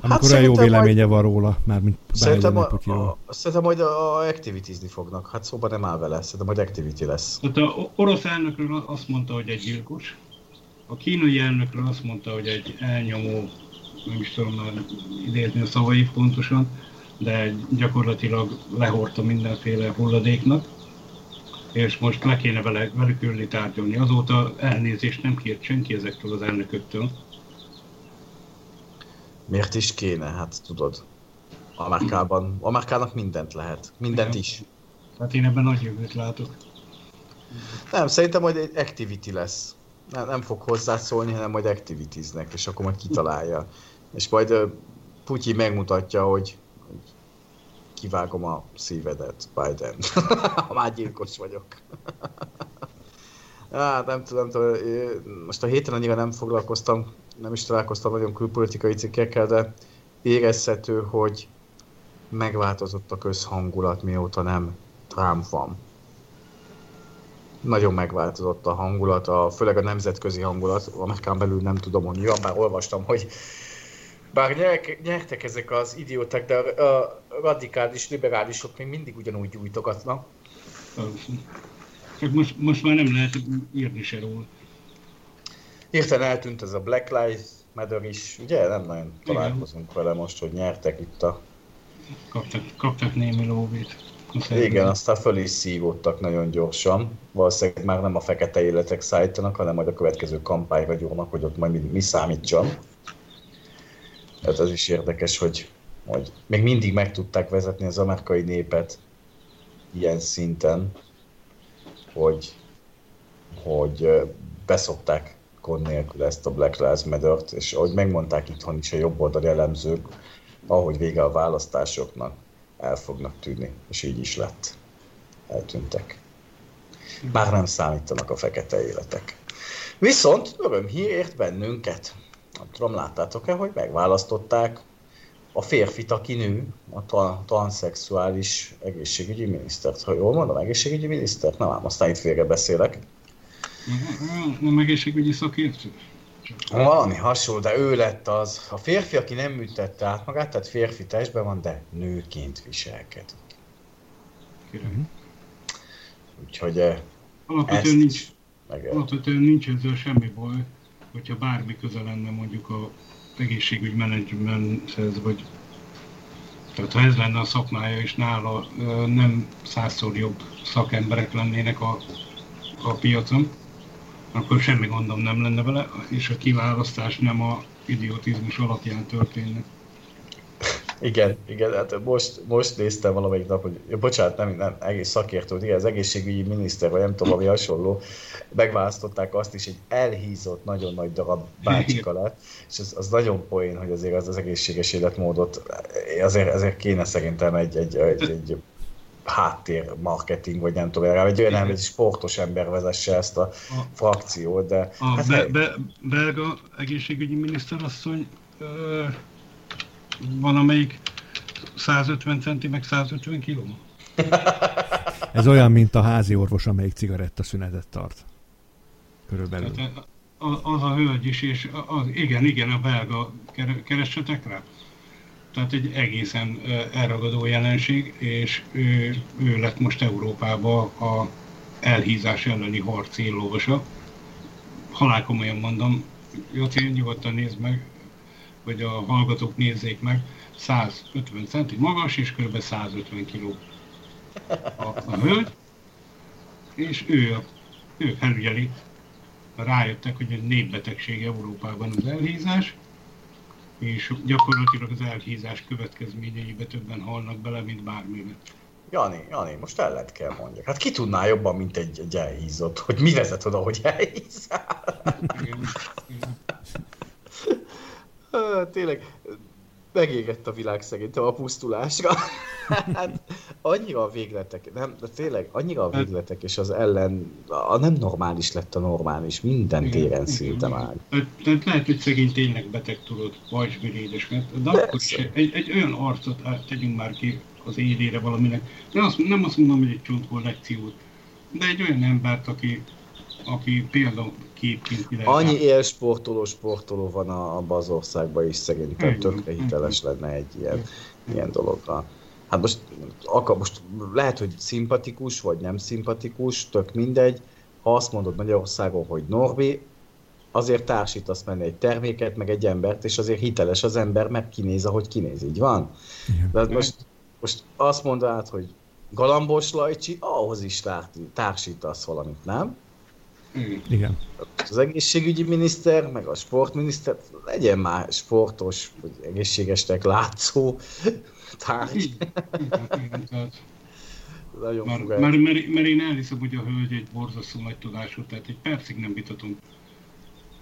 [SPEAKER 1] Amikor hát a jó véleménye majd... van róla, már mint
[SPEAKER 3] szerintem, a, a, szerintem majd a activitizni fognak. Hát szóban nem áll vele, szerintem majd activity lesz.
[SPEAKER 2] Hát a orosz elnökről azt mondta, hogy egy gyilkos. A kínai elnökről azt mondta, hogy egy elnyomó, nem is tudom már idézni a szavait pontosan, de gyakorlatilag lehordta mindenféle hulladéknak, és most le kéne vele, velük ülni tárgyalni. Azóta elnézést nem kért senki ezektől az elnököktől.
[SPEAKER 3] Miért is kéne? Hát tudod, Amerikában, Amerikának mindent lehet. Mindent Igen. is.
[SPEAKER 2] Hát én ebben nagy jövőt látok.
[SPEAKER 3] Nem, szerintem majd egy activity lesz. Nem, nem fog hozzászólni, hanem majd activitiesnek, és akkor majd kitalálja. És majd Putyi megmutatja, hogy, hogy kivágom a szívedet, Biden. Már gyilkos vagyok. hát nem tudom, tudom, most a héten annyira nem foglalkoztam, nem is találkoztam nagyon külpolitikai cikkekkel, de érezhető, hogy megváltozott a közhangulat, mióta nem Trump van. Nagyon megváltozott a hangulat, a, főleg a nemzetközi hangulat, Amerikán belül nem tudom, hogy van, bár olvastam, hogy bár nyerek, nyertek ezek az idióták, de a, a radikális liberálisok még mindig ugyanúgy gyújtogatnak.
[SPEAKER 2] Csak most, most már nem lehet írni se róla.
[SPEAKER 3] Hirtelen eltűnt ez a Black Lives Matter is, ugye? Nem nagyon találkozunk Igen. vele most, hogy nyertek itt a...
[SPEAKER 2] Kaptak, kaptak némi lóvét.
[SPEAKER 3] Igen, aztán föl is szívódtak nagyon gyorsan. Valószínűleg már nem a fekete életek szállítanak, hanem majd a következő kampányra gyúrnak, hogy ott majd mi, mi számítson. Tehát az is érdekes, hogy, hogy még mindig meg tudták vezetni az amerikai népet ilyen szinten, hogy, hogy beszokták gond nélkül ezt a Black Lives Matter-t, és ahogy megmondták itthon is a jobboldali elemzők, ahogy vége a választásoknak, el fognak tűnni, és így is lett. Eltűntek. Már nem számítanak a fekete életek. Viszont örömhír ért bennünket. Nem tudom, láttátok-e, hogy megválasztották a férfit, aki nő, a transzexuális egészségügyi minisztert. Ha jól mondom, egészségügyi minisztert? Nem ám, aztán itt félre beszélek.
[SPEAKER 2] Nem egészségügyi szakértő?
[SPEAKER 3] Valami hasonló, de ő lett az. A férfi, aki nem műtette át magát, tehát férfi testben van, de nőként viselkedik.
[SPEAKER 2] Kérem.
[SPEAKER 3] Úgyhogy eh,
[SPEAKER 2] alapvetően nincs, alapvetően nincs ezzel semmi baj, hogyha bármi köze lenne mondjuk a egészségügy menedzsmenthez, vagy tehát ha ez lenne a szakmája, és nála nem százszor jobb szakemberek lennének a, a piacon, akkor semmi gondom nem lenne vele, és a kiválasztás nem a idiotizmus alapján történne.
[SPEAKER 3] Igen, igen, hát most, most néztem valamelyik nap, hogy ja, bocsánat, nem, nem egész szakértő, igen, az egészségügyi miniszter, vagy nem tudom, ami hasonló, megválasztották azt is, egy elhízott, nagyon nagy darab bácsika lett, és az, az nagyon poén, hogy azért az, az egészséges életmódot, azért, azért kéne szerintem egy, egy, egy, egy háttér marketing, vagy nem tudom, egy olyan ember, sportos ember vezesse ezt a, a frakciót, de...
[SPEAKER 2] A hát be, be, belga egészségügyi miniszterasszony ö, van, amelyik 150 centi, meg 150 kiló.
[SPEAKER 1] Ez olyan, mint a házi orvos, amelyik cigaretta szünetet tart. Körülbelül.
[SPEAKER 2] Tehát az a hölgy is, és az, igen, igen, a belga keresetek rá tehát egy egészen elragadó jelenség, és ő, ő lett most Európában a elhízás elleni harc éllovasa. Halál komolyan mondom, Jóci, nyugodtan nézd meg, hogy a hallgatók nézzék meg, 150 centi magas és kb. 150 kg a, a hölgy, és ő, ő felügyeli, rájöttek, hogy egy népbetegség Európában az elhízás, és gyakorlatilag az elhízás következményeibe többen halnak bele, mint bármibe.
[SPEAKER 3] Jani, Jani, most ellent kell mondjak. Hát ki tudná jobban, mint egy, egy elhízott, hogy mi vezet oda, hogy elhízál? Igen, igen. Tényleg, megégett a világ szerintem a pusztulásra. hát annyira a végletek, nem, de tényleg annyira a végletek, és az ellen, a nem normális lett a normális, minden igen, téren szinte már.
[SPEAKER 2] Tehát lehet, hogy szegény tényleg beteg tudod, vajsbirédes, mert de akkor is egy, egy olyan arcot tegyünk már ki az élére valaminek. De azt, nem azt mondom, hogy egy csontkollekciót, de egy olyan embert, aki, aki például képként
[SPEAKER 3] Annyi élsportoló sportoló van abban az országban is szerintem tökre hiteles lenne egy ilyen, ilyen dologra. Hát most, akar, most lehet, hogy szimpatikus vagy nem szimpatikus, tök mindegy. Ha azt mondod Magyarországon, hogy Norbi, azért társítasz menni egy terméket, meg egy embert, és azért hiteles az ember, mert kinéz, ahogy kinéz, így van? De most, most azt mondod, hogy Galambos Lajcsi, ahhoz is társítasz valamit, nem?
[SPEAKER 1] Igen.
[SPEAKER 3] Az egészségügyi miniszter, meg a sportminiszter, legyen már sportos, vagy egészségesnek látszó tárgy.
[SPEAKER 2] Nagyon mert, mert, mert, mert, én elhiszem, hogy a hölgy egy borzasztó nagy tudású, tehát egy percig nem vitatom.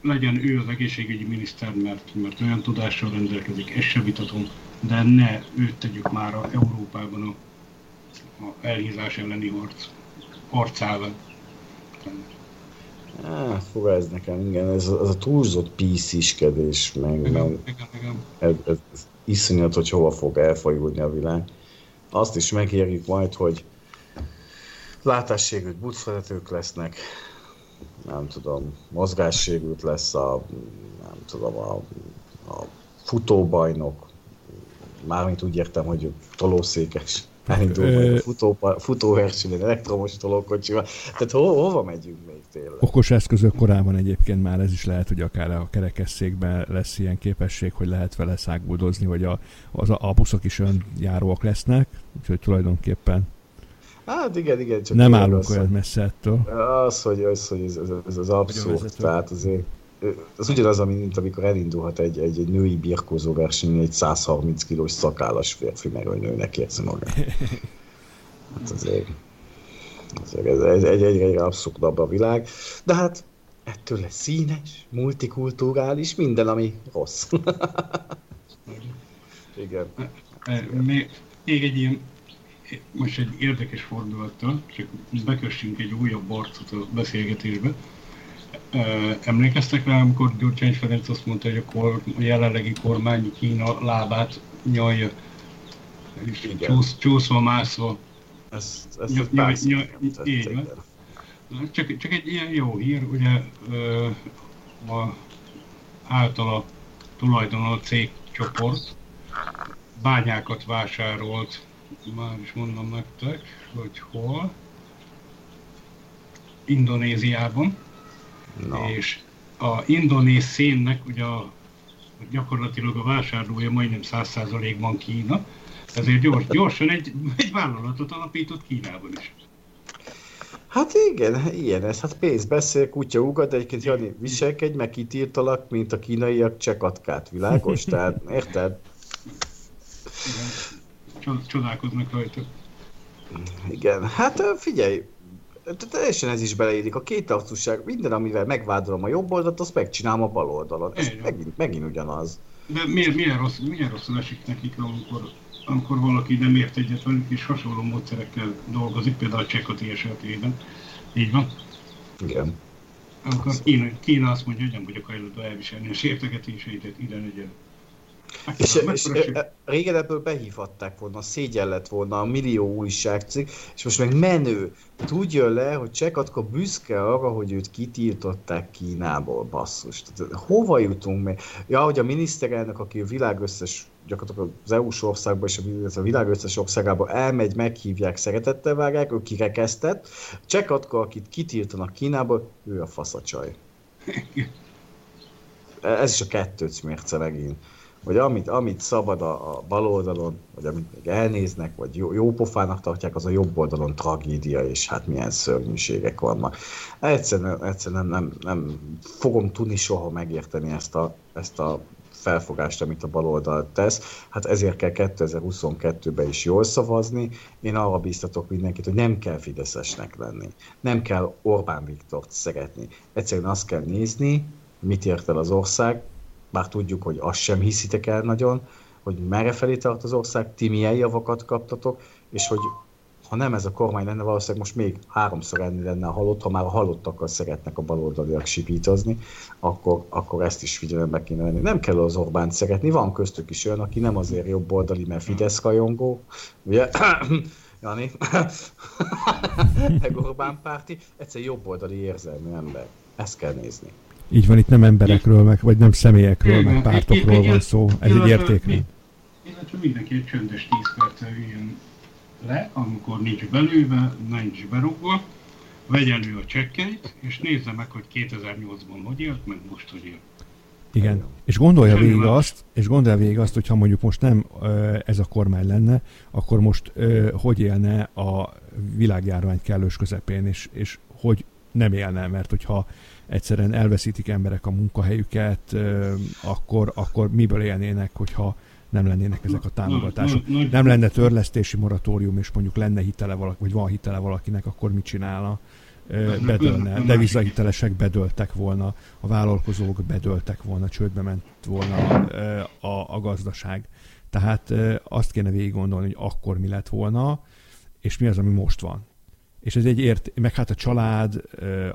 [SPEAKER 2] Legyen ő az egészségügyi miniszter, mert, mert olyan tudással rendelkezik, ezt sem vitatom, de ne őt tegyük már a Európában a, a elhízás elleni harc, harcával.
[SPEAKER 3] Fura ez nekem, igen, ez, ez a túlzott PC-skedés, meg, igen, meg igen, igen. Ez, ez, ez iszonyat, hogy hova fog elfajulni a világ. Azt is megérjük majd, hogy látássérült buszvezetők lesznek, nem tudom, mozgássérült lesz a, nem tudom, a, a futóbajnok, mármint úgy értem, hogy tolószékes elindul a futó, futóversenyen, elektromos tolókocsival. Tehát ho, hova megyünk még tényleg?
[SPEAKER 1] Okos eszközök korában egyébként már ez is lehet, hogy akár a kerekesszékben lesz ilyen képesség, hogy lehet vele száguldozni, hogy a, az, a buszok is önjáróak lesznek, úgyhogy tulajdonképpen
[SPEAKER 3] Hát igen, igen.
[SPEAKER 1] Csak nem állunk olyan messze ettől.
[SPEAKER 3] Az, hogy, az, hogy ez, ez, ez az abszurd, tehát azért az ugyanaz, mint amikor elindulhat egy, egy, egy női birkózó verseny, egy 130 kilós szakállas férfi meg, hogy nőnek érzi magát. Hát azért ez, egy, egy abszurdabb a világ. De hát ettől lesz színes, multikulturális, minden, ami rossz. Igen.
[SPEAKER 2] Még, még egy ilyen, most egy érdekes fordulattal, csak bekössünk egy újabb arcot a beszélgetésbe emlékeztek rá, amikor Gyurcsány Ferenc azt mondta, hogy a, kor, a jelenlegi kormány Kína lábát nyalja, és csúsz, csúszva, mászva. Ez, ez ny, ny, ny, így van. Csak, csak egy ilyen jó hír, ugye a, általa tulajdonol cégcsoport bányákat vásárolt, már is mondom nektek, hogy hol, Indonéziában, No. És a indonéz szénnek ugye a, gyakorlatilag a vásárlója majdnem 100%-ban Kína, ezért gyors, gyorsan egy, egy vállalatot alapított Kínában is.
[SPEAKER 3] Hát igen, ilyen ez. Hát pénz beszél, kutya ugat, de egyébként Jani, viselkedj, meg kitírtalak, mint a kínaiak csekatkát, világos? Tehát, érted?
[SPEAKER 2] Igen. Csodálkoznak rajta.
[SPEAKER 3] Igen, hát figyelj, teljesen ez is beleérik. A két arcúság, minden, amivel megvádolom a jobb oldalt, azt megcsinálom a bal oldalon. Ez megint, megint ugyanaz.
[SPEAKER 2] De miért, milyen, rossz, milyen rosszul esik nekik, amikor, amikor valaki nem ért egyet velük, és hasonló módszerekkel dolgozik, például a csekati esetében. Így van?
[SPEAKER 3] Igen.
[SPEAKER 2] Akkor Kína, Kína azt mondja, hogy nem vagyok hajlandó elviselni a sértegetéseidet, ide legyen.
[SPEAKER 3] Hát, és, és régen ebből behívhatták volna, szégyen lett volna a millió újságcikk, és most meg menő. Tudja le, hogy Csekatka büszke arra, hogy őt kitiltották Kínából, basszus. Tehát, hova jutunk még? Ja, hogy a miniszterelnök, aki a világ összes gyakorlatilag az EU-s országban és a világ összes országában elmegy, meghívják, szeretettel vágják, ő kirekesztett. Csekatka, akit kitiltanak Kínából, ő a faszacsaj. Ez is a kettőc mérce megint vagy amit, amit szabad a, a bal oldalon, vagy amit még elnéznek, vagy jó, jó pofának tartják, az a jobb oldalon tragédia, és hát milyen szörnyűségek vannak. Egyszerűen, egyszerűen nem, nem, nem fogom tudni soha megérteni ezt a, ezt a felfogást, amit a baloldal tesz. Hát ezért kell 2022-ben is jól szavazni. Én arra biztatok mindenkit, hogy nem kell Fideszesnek lenni. Nem kell Orbán Viktort szeretni. Egyszerűen azt kell nézni, mit ért el az ország, bár tudjuk, hogy azt sem hiszitek el nagyon, hogy merre felé tart az ország, ti milyen javakat kaptatok, és hogy ha nem ez a kormány lenne, valószínűleg most még háromszor enni lenne a halott, ha már a halottakkal szeretnek a baloldaliak sipítozni, akkor, akkor ezt is figyelembe kéne venni. Nem kell az Orbánt szeretni, van köztük is olyan, aki nem azért jobb oldali, mert Fidesz rajongó, ugye? Jani, meg Orbán párti, egyszer jobb oldali érzelmű ember. Ezt kell nézni.
[SPEAKER 1] Így van, itt nem emberekről, meg, vagy nem személyekről, meg pártokról van szó. Ez egy értékrend.
[SPEAKER 2] Illetve mindenki egy csöndes 10 perccel üljön le, amikor nincs belőve, nincs berúgva, vegye elő a csekkeit, és nézze meg, hogy 2008-ban hogy élt, meg most hogy élt.
[SPEAKER 1] Igen, és gondolja végig azt, és gondolja végig azt, hogy ha mondjuk most nem ez a kormány lenne, akkor most hogy élne a világjárvány kellős közepén, és, és hogy nem élne, mert hogyha egyszerűen elveszítik emberek a munkahelyüket, akkor, akkor miből élnének, hogyha nem lennének ezek a támogatások. Nem lenne törlesztési moratórium, és mondjuk lenne hitele valaki, vagy van hitele valakinek, akkor mit csinálna? Bedőlne. Devizahitelesek bedöltek volna, a vállalkozók bedöltek volna, csődbe ment volna a, a gazdaság. Tehát azt kéne végig gondolni, hogy akkor mi lett volna, és mi az, ami most van és ez egy ért, meg hát a család,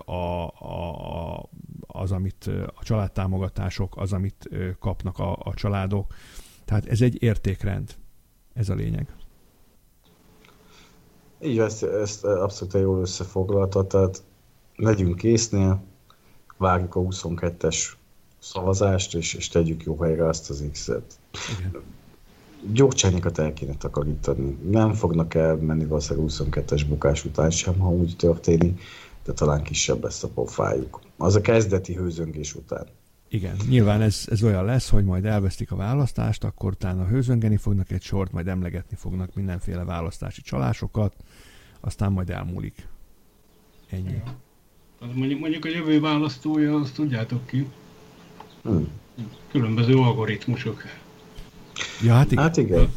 [SPEAKER 1] a, a, az, amit a családtámogatások, az, amit kapnak a, a családok. Tehát ez egy értékrend. Ez a lényeg.
[SPEAKER 3] Így ezt, ezt abszolút jól összefoglalta, tehát legyünk késznél, vágjuk a 22-es szavazást, és, és tegyük jó helyre azt az X-et. Igen gyógycsányokat el kéne takarítani. Nem fognak elmenni valószínűleg 22-es bukás után sem, ha úgy történik, de talán kisebb lesz a pofájuk. Az a kezdeti hőzöngés után.
[SPEAKER 1] Igen, nyilván ez, ez olyan lesz, hogy majd elvesztik a választást, akkor utána hőzöngeni fognak egy sort, majd emlegetni fognak mindenféle választási csalásokat, aztán majd elmúlik. Ennyi.
[SPEAKER 2] Ja. Mondjuk, mondjuk a jövő választója, azt tudjátok ki. Hmm. Különböző algoritmusok
[SPEAKER 1] Ja, hát igen.
[SPEAKER 3] Hát igen.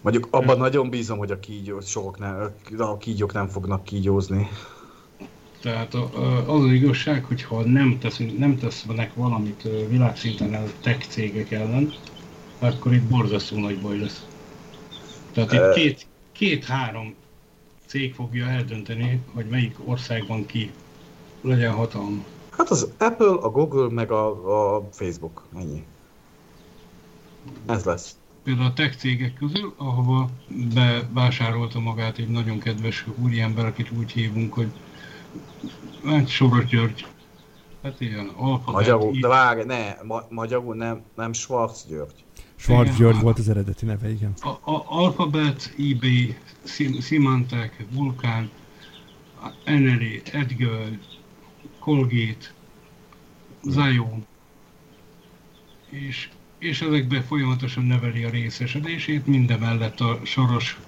[SPEAKER 3] Mondjuk abban nagyon bízom, hogy a, kígyó, sokok nem, a kígyók nem fognak kígyózni.
[SPEAKER 2] Tehát az az igazság, hogy ha nem, teszünk, nem tesznek valamit világszinten a tech cégek ellen, akkor itt borzasztó nagy baj lesz. Tehát itt két, két-három cég fogja eldönteni, hogy melyik országban ki legyen hatalma.
[SPEAKER 3] Hát az Apple, a Google, meg a, a Facebook, ennyi. Ez lesz.
[SPEAKER 2] Például a tech cégek közül, ahova bevásárolta magát egy nagyon kedves úriember, akit úgy hívunk, hogy hát Soros György. Hát ilyen alfabet.
[SPEAKER 3] Magyarul, de várj, ne, ma, magyarul nem, nem Schwarz György.
[SPEAKER 1] Schwarz igen, György volt az eredeti neve, igen.
[SPEAKER 2] A, a Alphabet, eBay, Symantec, Vulkan, Eneli, Edgar, Colgate, Zion, és és ezekben folyamatosan növeli a részesedését, mindemellett a soros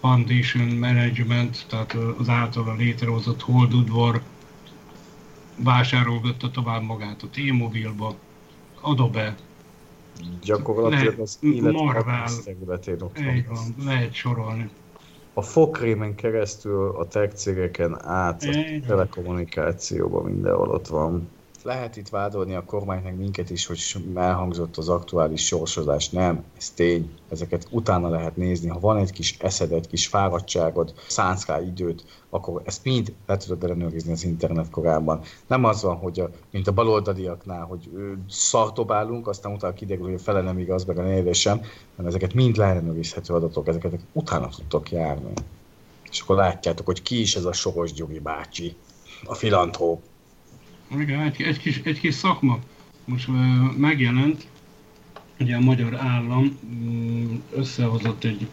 [SPEAKER 2] Foundation Management, tehát az általa létrehozott holdudvar vásárolgatta tovább magát a T-Mobile-ba, Adobe,
[SPEAKER 3] Gyakorlatilag az
[SPEAKER 2] Marvel, ott van. van. lehet sorolni.
[SPEAKER 3] A fokrémen keresztül a tech cégeken át a telekommunikációban mindenhol ott van lehet itt vádolni a kormányt meg minket is, hogy elhangzott az aktuális sorsozás. Nem, ez tény. Ezeket utána lehet nézni. Ha van egy kis eszed, egy kis fáradtságod, szánsz rá időt, akkor ezt mind le tudod ellenőrizni az internet korában. Nem az van, hogy a, mint a baloldaliaknál, hogy szartobálunk, aztán utána kiderül, hogy a fele nem igaz, meg a néve sem, hanem ezeket mind leellenőrizhető adatok, ezeket utána tudtok járni. És akkor látjátok, hogy ki is ez a Soros Gyuri bácsi, a filantróp.
[SPEAKER 2] Igen, egy, egy, kis, egy kis szakma. Most megjelent, ugye a magyar állam um, összehozott egy,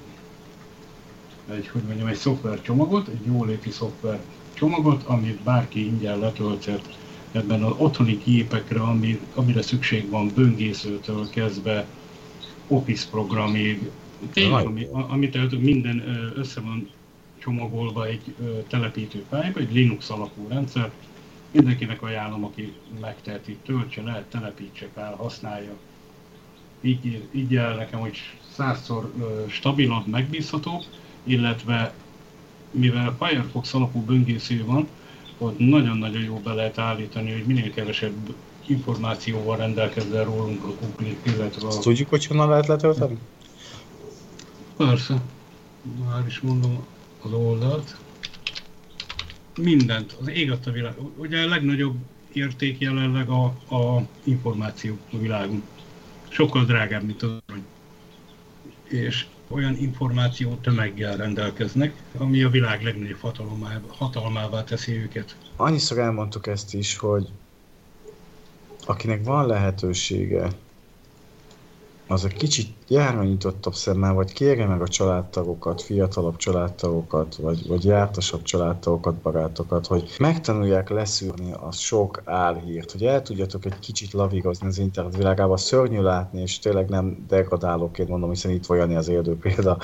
[SPEAKER 2] egy, hogy mondjam, egy szoftver csomagot, egy jóléti szoftver csomagot, amit bárki ingyen letölthet ebben az otthoni gépekre, ami, amire szükség van, böngészőtől kezdve, Office programig, tényleg, ami, amit minden össze van csomagolva egy telepítő fájba, egy Linux alapú rendszer. Mindenkinek ajánlom, aki megteheti, töltse le, telepítse fel, használja. Így, így jel nekem, hogy százszor stabilabb, megbízhatóbb, illetve mivel Firefox alapú böngésző van, ott nagyon-nagyon jó be lehet állítani, hogy minél kevesebb információval rendelkezzen rólunk a Google, illetve a...
[SPEAKER 3] Azt tudjuk, hogy honnan lehet letölteni?
[SPEAKER 2] Persze. Már is mondom az oldalt. Mindent, az ég a világ. Ugye a legnagyobb érték jelenleg a, a információ a világon. Sokkal drágább, mint az arany. És olyan információ tömeggel rendelkeznek, ami a világ legnagyobb hatalmává, hatalmává teszi őket.
[SPEAKER 3] Annyiszor elmondtuk ezt is, hogy akinek van lehetősége az egy kicsit járva nyitottabb szemmel, vagy kérje meg a családtagokat, fiatalabb családtagokat, vagy, vagy jártasabb családtagokat, barátokat, hogy megtanulják leszűrni a sok álhírt, hogy el tudjatok egy kicsit lavírozni az internet világában, szörnyű látni, és tényleg nem degradálóként mondom, hiszen itt van az élő példa,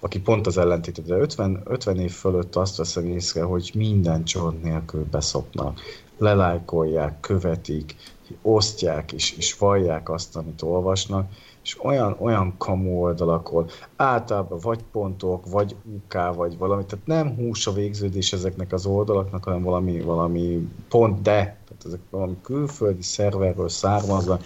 [SPEAKER 3] aki pont az ellentéte, de 50, 50 év fölött azt veszem észre, hogy minden csont nélkül beszopnak, lelájkolják, követik, osztják és, és vallják azt, amit olvasnak, és olyan, olyan kamu oldalakon, általában vagy pontok, vagy UK, vagy valami, tehát nem hús a végződés ezeknek az oldalaknak, hanem valami, valami pont de, tehát ezek valami külföldi szerverről származva,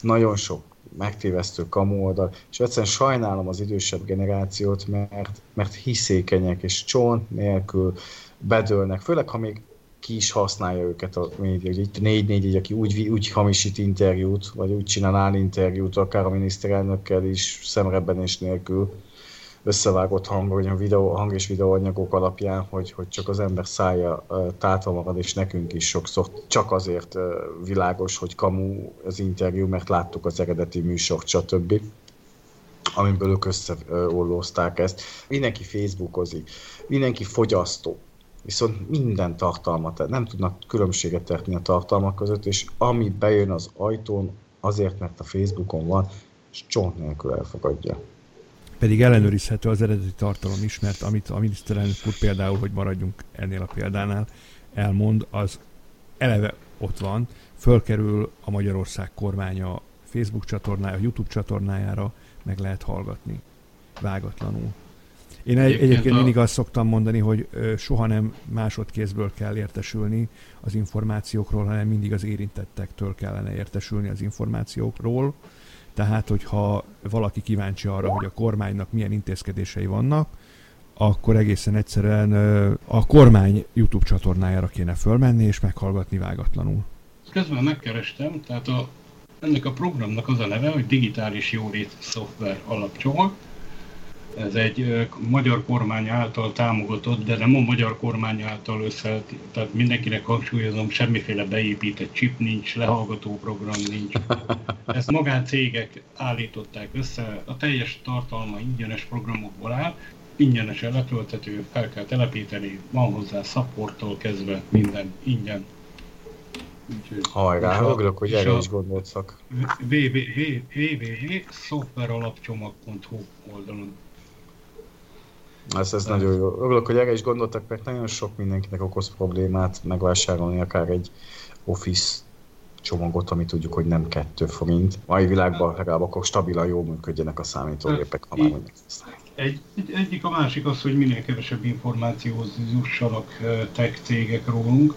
[SPEAKER 3] nagyon sok megtévesztő kamu oldal, és egyszerűen sajnálom az idősebb generációt, mert, mert hiszékenyek és csont nélkül bedőlnek, főleg ha még ki is használja őket a média. Itt 4-4, aki úgy, úgy hamisít interjút, vagy úgy csinál interjút, akár a miniszterelnökkel is szemrebbenés nélkül összevágott hang, vagy a videó, hang és videóanyagok alapján, hogy, hogy csak az ember szája tátva marad, és nekünk is sokszor csak azért világos, hogy kamu az interjú, mert láttuk az eredeti műsort, stb amiből ők összeollózták ezt. Mindenki Facebookozik, mindenki fogyasztó viszont minden tartalmat, nem tudnak különbséget tenni a tartalmak között, és ami bejön az ajtón, azért, mert a Facebookon van, és csont nélkül elfogadja.
[SPEAKER 1] Pedig ellenőrizhető az eredeti tartalom is, mert amit a miniszterelnök úr például, hogy maradjunk ennél a példánál, elmond, az eleve ott van, fölkerül a Magyarország kormánya Facebook csatornája, YouTube csatornájára, meg lehet hallgatni vágatlanul. Én egy, egyébként a... mindig azt szoktam mondani, hogy soha nem másodkézből kell értesülni az információkról, hanem mindig az érintettektől kellene értesülni az információkról. Tehát, hogyha valaki kíváncsi arra, hogy a kormánynak milyen intézkedései vannak, akkor egészen egyszerűen a kormány YouTube csatornájára kéne fölmenni és meghallgatni vágatlanul.
[SPEAKER 2] Közben megkerestem, tehát a, ennek a programnak az a neve, hogy Digitális Jólét Szoftver Alapcsomag, ez egy magyar kormány által támogatott, de nem a magyar kormány által össze, tehát mindenkinek hangsúlyozom, semmiféle beépített chip nincs, lehallgató program nincs. Ezt magáncégek állították össze, a teljes tartalma ingyenes programokból áll, ingyenesen letölthető, fel kell telepíteni, van hozzá supporttól kezdve minden ingyen.
[SPEAKER 3] Hajrá, örülök, hogy erre is gondoltak.
[SPEAKER 2] www.softwarealapcsomag.hu oldalon
[SPEAKER 3] ez, ez nagyon jó. Örülök, hogy erre is gondoltak, mert nagyon sok mindenkinek okoz problémát megvásárolni akár egy Office csomagot, ami tudjuk, hogy nem kettő forint. Mai világban legalább akkor stabilan jól működjenek a számítógépek, ha már
[SPEAKER 2] egy, egy, egyik a másik az, hogy minél kevesebb információhoz jussanak tech cégek rólunk,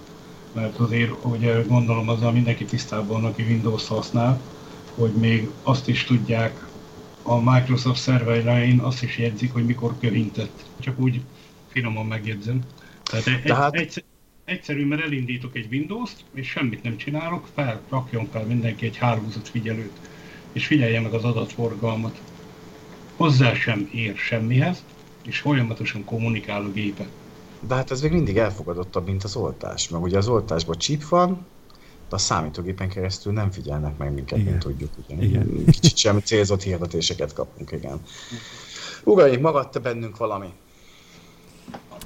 [SPEAKER 2] mert azért ugye gondolom azzal mindenki tisztában aki Windows használ, hogy még azt is tudják a Microsoft szerverein azt is jegyzik, hogy mikor körintett. Csak úgy finoman megjegyzem. Tehát, egy, Tehát... Egy, egyszerű, mert elindítok egy Windows-t, és semmit nem csinálok, fel, rakjon fel mindenki egy hálózat figyelőt, és figyelje meg az adatforgalmat. Hozzá sem ér semmihez, és folyamatosan kommunikál a gépe.
[SPEAKER 3] De hát ez még mindig elfogadottabb, mint az oltás, mert ugye az oltásban chip van, de a számítógépen keresztül nem figyelnek meg minket, igen. mint tudjuk. Ugye. Igen. Kicsit sem célzott hirdetéseket kapunk, igen. Uraim, maradt-e bennünk valami?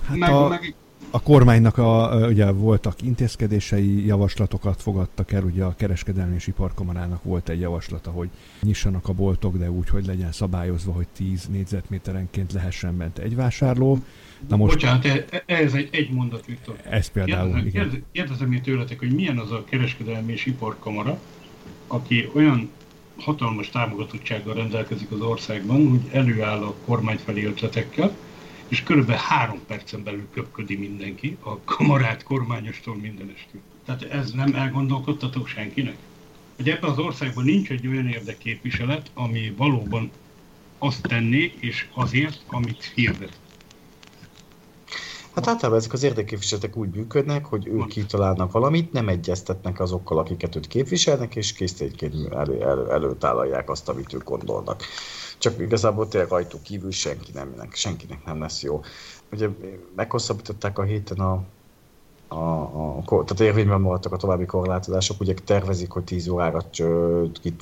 [SPEAKER 2] Hát meg, a... meg,
[SPEAKER 1] a kormánynak a, ugye voltak intézkedései, javaslatokat fogadtak el, ugye a kereskedelmi és iparkamarának volt egy javaslata, hogy nyissanak a boltok, de úgy, hogy legyen szabályozva, hogy 10 négyzetméterenként lehessen bent egy vásárló.
[SPEAKER 2] Na most, Bocsánat, e, e, ez egy, egy mondat, Viktor.
[SPEAKER 1] Ez például,
[SPEAKER 2] kérdezem, igen. Kérdezem én tőletek, hogy milyen az a kereskedelmi és iparkamara, aki olyan hatalmas támogatottsággal rendelkezik az országban, hogy előáll a kormány felé ötletekkel, és körülbelül három percen belül köpködi mindenki, a kamarát kormányostól mindenestől. Tehát ez nem elgondolkodtató senkinek? Hogy ebben az országban nincs egy olyan érdekképviselet, ami valóban azt tenné, és azért, amit hirdet.
[SPEAKER 3] Hát általában ezek az érdekképviseletek úgy működnek, hogy ők kitalálnak valamit, nem egyeztetnek azokkal, akiket őt képviselnek, és készítényként elő, elő, előtálalják azt, amit ők gondolnak. Csak igazából tényleg rajtuk kívül senki nem, senkinek nem lesz jó. Ugye meghosszabbították a héten a a, a, tehát érvényben maradtak a további korlátozások, ugye tervezik, hogy 10 órára,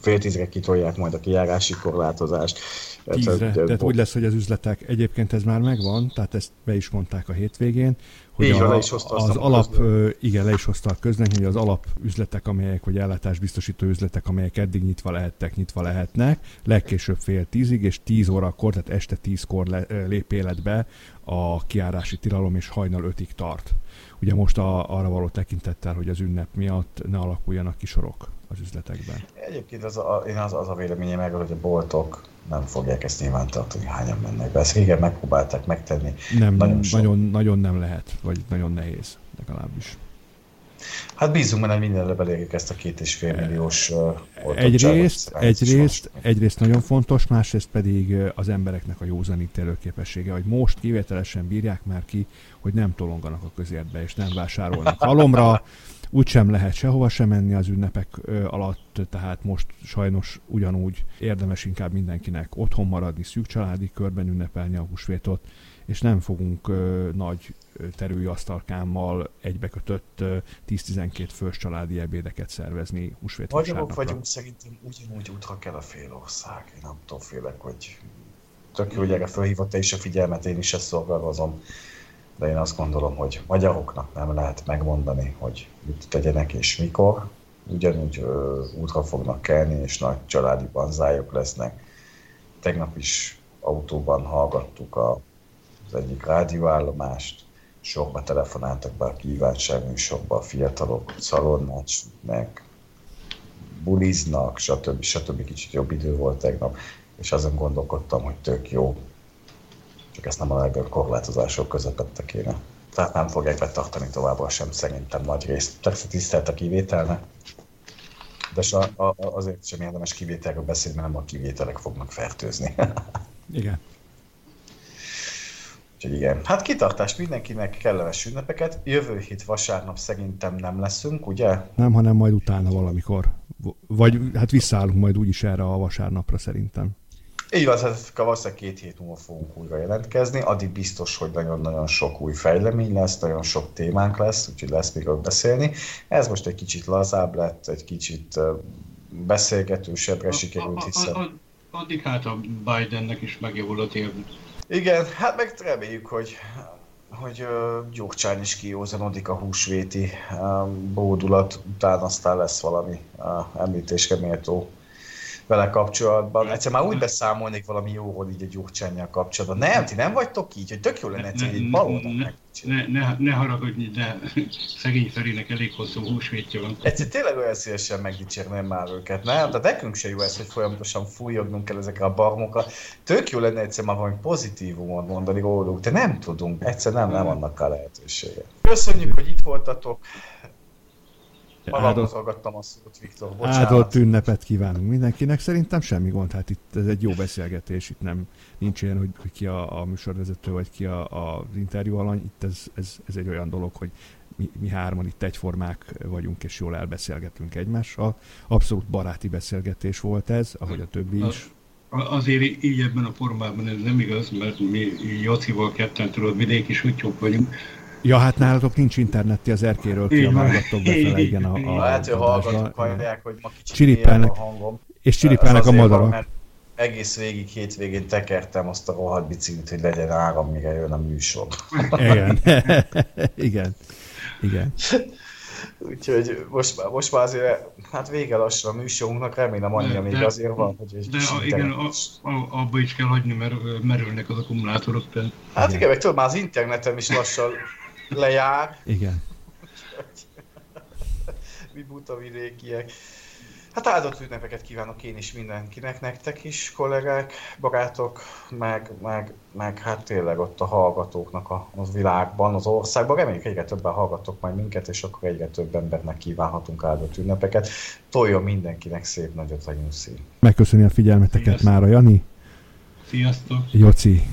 [SPEAKER 3] fél tízre kitolják majd a kijárási korlátozást.
[SPEAKER 1] Tízre, tehát úgy lesz, hogy az üzletek, egyébként ez már megvan, tehát ezt be is mondták a hétvégén, hogy
[SPEAKER 3] Így
[SPEAKER 1] a,
[SPEAKER 3] le is hozta
[SPEAKER 1] az alap, közlő. igen, le is hozta a közlemény, hogy az alap üzletek, amelyek, vagy ellátásbiztosító üzletek, amelyek eddig nyitva lehettek, nyitva lehetnek, legkésőbb fél tízig, és tíz órakor, tehát este tízkor le, lép életbe a kiárási tilalom, és hajnal ötig tart. Ugye most a, arra való tekintettel, hogy az ünnep miatt ne alakuljanak ki sorok az üzletekben.
[SPEAKER 3] Egyébként az a, én az, az a véleményem meg, hogy a boltok nem fogják ezt nyilvántartani, hányan mennek be. Ezt régen megpróbálták megtenni.
[SPEAKER 1] Nem, nagyon, nagyon, nagyon nem lehet, vagy nagyon nehéz legalábbis.
[SPEAKER 3] Hát bízunk benne, hogy mindenre belérjük ezt a két és fél milliós
[SPEAKER 1] uh, egyrészt, egyrészt, egyrészt nagyon fontos, másrészt pedig az embereknek a józanítélő képessége, hogy most kivételesen bírják már ki, hogy nem tolonganak a közértbe, és nem vásárolnak halomra, úgysem lehet sehova sem menni az ünnepek alatt, tehát most sajnos ugyanúgy érdemes inkább mindenkinek otthon maradni, szűk családi körben ünnepelni a húsvétot, és nem fogunk ö, nagy terülő asztalkámmal egybekötött 10-12 fős családi ebédeket szervezni húsvét
[SPEAKER 3] Magyarok vagyunk, szerintem ugyanúgy útra kell a fél ország. Én nem tudom, félek, hogy tök jó, hogy erre felhívott te is a figyelmet, én is ezt szorgalmazom. De én azt gondolom, hogy magyaroknak nem lehet megmondani, hogy mit tegyenek és mikor. Ugyanúgy ö, útra fognak kelni, és nagy családi banzályok lesznek. Tegnap is autóban hallgattuk a az egyik rádióállomást, sorba telefonáltak be a kívánságműsorba a fiatalok, szalonnát meg buliznak, stb. stb. Kicsit jobb idő volt tegnap, és azon gondolkodtam, hogy tök jó, csak ezt nem a legjobb korlátozások közepette kéne. Tehát nem fogják betartani továbbra sem szerintem nagy részt. Persze tisztelt a kivételnek, de a, a, azért sem érdemes kivételről beszélni, mert nem a kivételek fognak fertőzni.
[SPEAKER 1] Igen.
[SPEAKER 3] Úgyhogy igen. Hát kitartást mindenkinek, kellemes ünnepeket. Jövő hét vasárnap szerintem nem leszünk, ugye?
[SPEAKER 1] Nem, hanem majd utána valamikor. Vagy hát visszaállunk majd úgyis erre a vasárnapra szerintem.
[SPEAKER 3] Így van, hát valószínűleg két hét múlva fogunk újra jelentkezni. Addig biztos, hogy nagyon-nagyon sok új fejlemény lesz, nagyon sok témánk lesz, úgyhogy lesz még beszélni. Ez most egy kicsit lazább lett, egy kicsit beszélgetősebbre sikerült, hiszen...
[SPEAKER 2] Addig hát a Bidennek is megjavul a térd.
[SPEAKER 3] Igen, hát meg reméljük, hogy hogy uh, Gyurcsány is kiózanodik a húsvéti uh, bódulat után, aztán lesz valami uh, említésre méltó vele kapcsolatban. Egyszer már úgy beszámolnék valami jóról így a gyurcsányjal kapcsolatban. Nem, ti nem vagytok így, hogy tök jó lenne egyszer egy baloldal
[SPEAKER 2] ne, ne, ne haragudj, de szegény Ferinek elég hosszú húsvétja van.
[SPEAKER 3] Egyszer tényleg olyan szívesen megdicsérném már őket, nem? De nekünk se jó ez, hogy folyamatosan fújognunk el ezekre a barmokra. Tök jó lenne egyszer már valami pozitívumot mondani róluk, de nem tudunk. Egyszer nem, nem annak a lehetősége. Köszönjük, hogy itt voltatok. Magamhoz hallgattam a szót, Viktor, bocsánat.
[SPEAKER 1] Áldott ünnepet kívánunk mindenkinek. Szerintem semmi gond, hát itt ez egy jó beszélgetés, itt nem nincs ilyen, hogy, hogy ki a, a műsorvezető, vagy ki a, a, az interjú alany. Itt ez, ez, ez, egy olyan dolog, hogy mi, mi hárman itt egyformák vagyunk, és jól elbeszélgetünk egymással. Abszolút baráti beszélgetés volt ez, ahogy a többi is.
[SPEAKER 2] Azért így ebben a formában ez nem igaz, mert mi Jocival ketten tudod, vidéki sutyók vagyunk,
[SPEAKER 1] Ja, hát nálatok nincs internetti az erkéről, kiabálgattok befele, igen, a, a
[SPEAKER 3] Hát, hogy hallgatók hallják, hogy ma kicsit
[SPEAKER 1] csiripelnek, a hangom. És csiripelnek a madarak. Mert
[SPEAKER 3] egész végig hétvégén tekertem azt a rohadt biciklit, hogy legyen áram, mire jön a műsor.
[SPEAKER 1] Igen. Igen. Igen.
[SPEAKER 3] Úgyhogy most, már- most már azért, hát vége lassan a műsorunknak, remélem annyi,
[SPEAKER 2] De-
[SPEAKER 3] még
[SPEAKER 2] de-
[SPEAKER 3] azért van, hogy egy
[SPEAKER 2] De a, igen,
[SPEAKER 3] internet-
[SPEAKER 2] a, a, abba is kell hagyni, mert merülnek az akkumulátorok. Tehát
[SPEAKER 3] Hát igen, meg tudod, már az internetem is lassan lejár,
[SPEAKER 1] Igen.
[SPEAKER 3] mi buta vidékiek. Hát áldott ünnepeket kívánok én is mindenkinek, nektek is, kollégák, barátok, meg, meg, meg hát tényleg ott a hallgatóknak a, az világban, az országban. Reméljük egyre többen hallgatok majd minket, és akkor egyre több embernek kívánhatunk áldott ünnepeket. Toljon mindenkinek szép nagyot a nyuszi.
[SPEAKER 1] Megköszöni a figyelmeteket már a Jani,
[SPEAKER 2] sziasztok!
[SPEAKER 1] Joci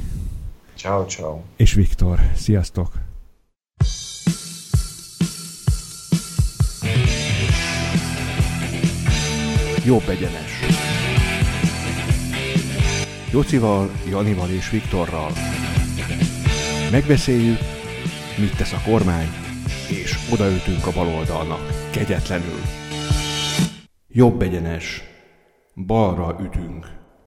[SPEAKER 3] Ciao, ciao.
[SPEAKER 1] és Viktor. Sziasztok! Jobb egyenes. Jocival, Janival és Viktorral. Megbeszéljük, mit tesz a kormány, és odaütünk a baloldalnak, kegyetlenül. Jobb egyenes. Balra ütünk.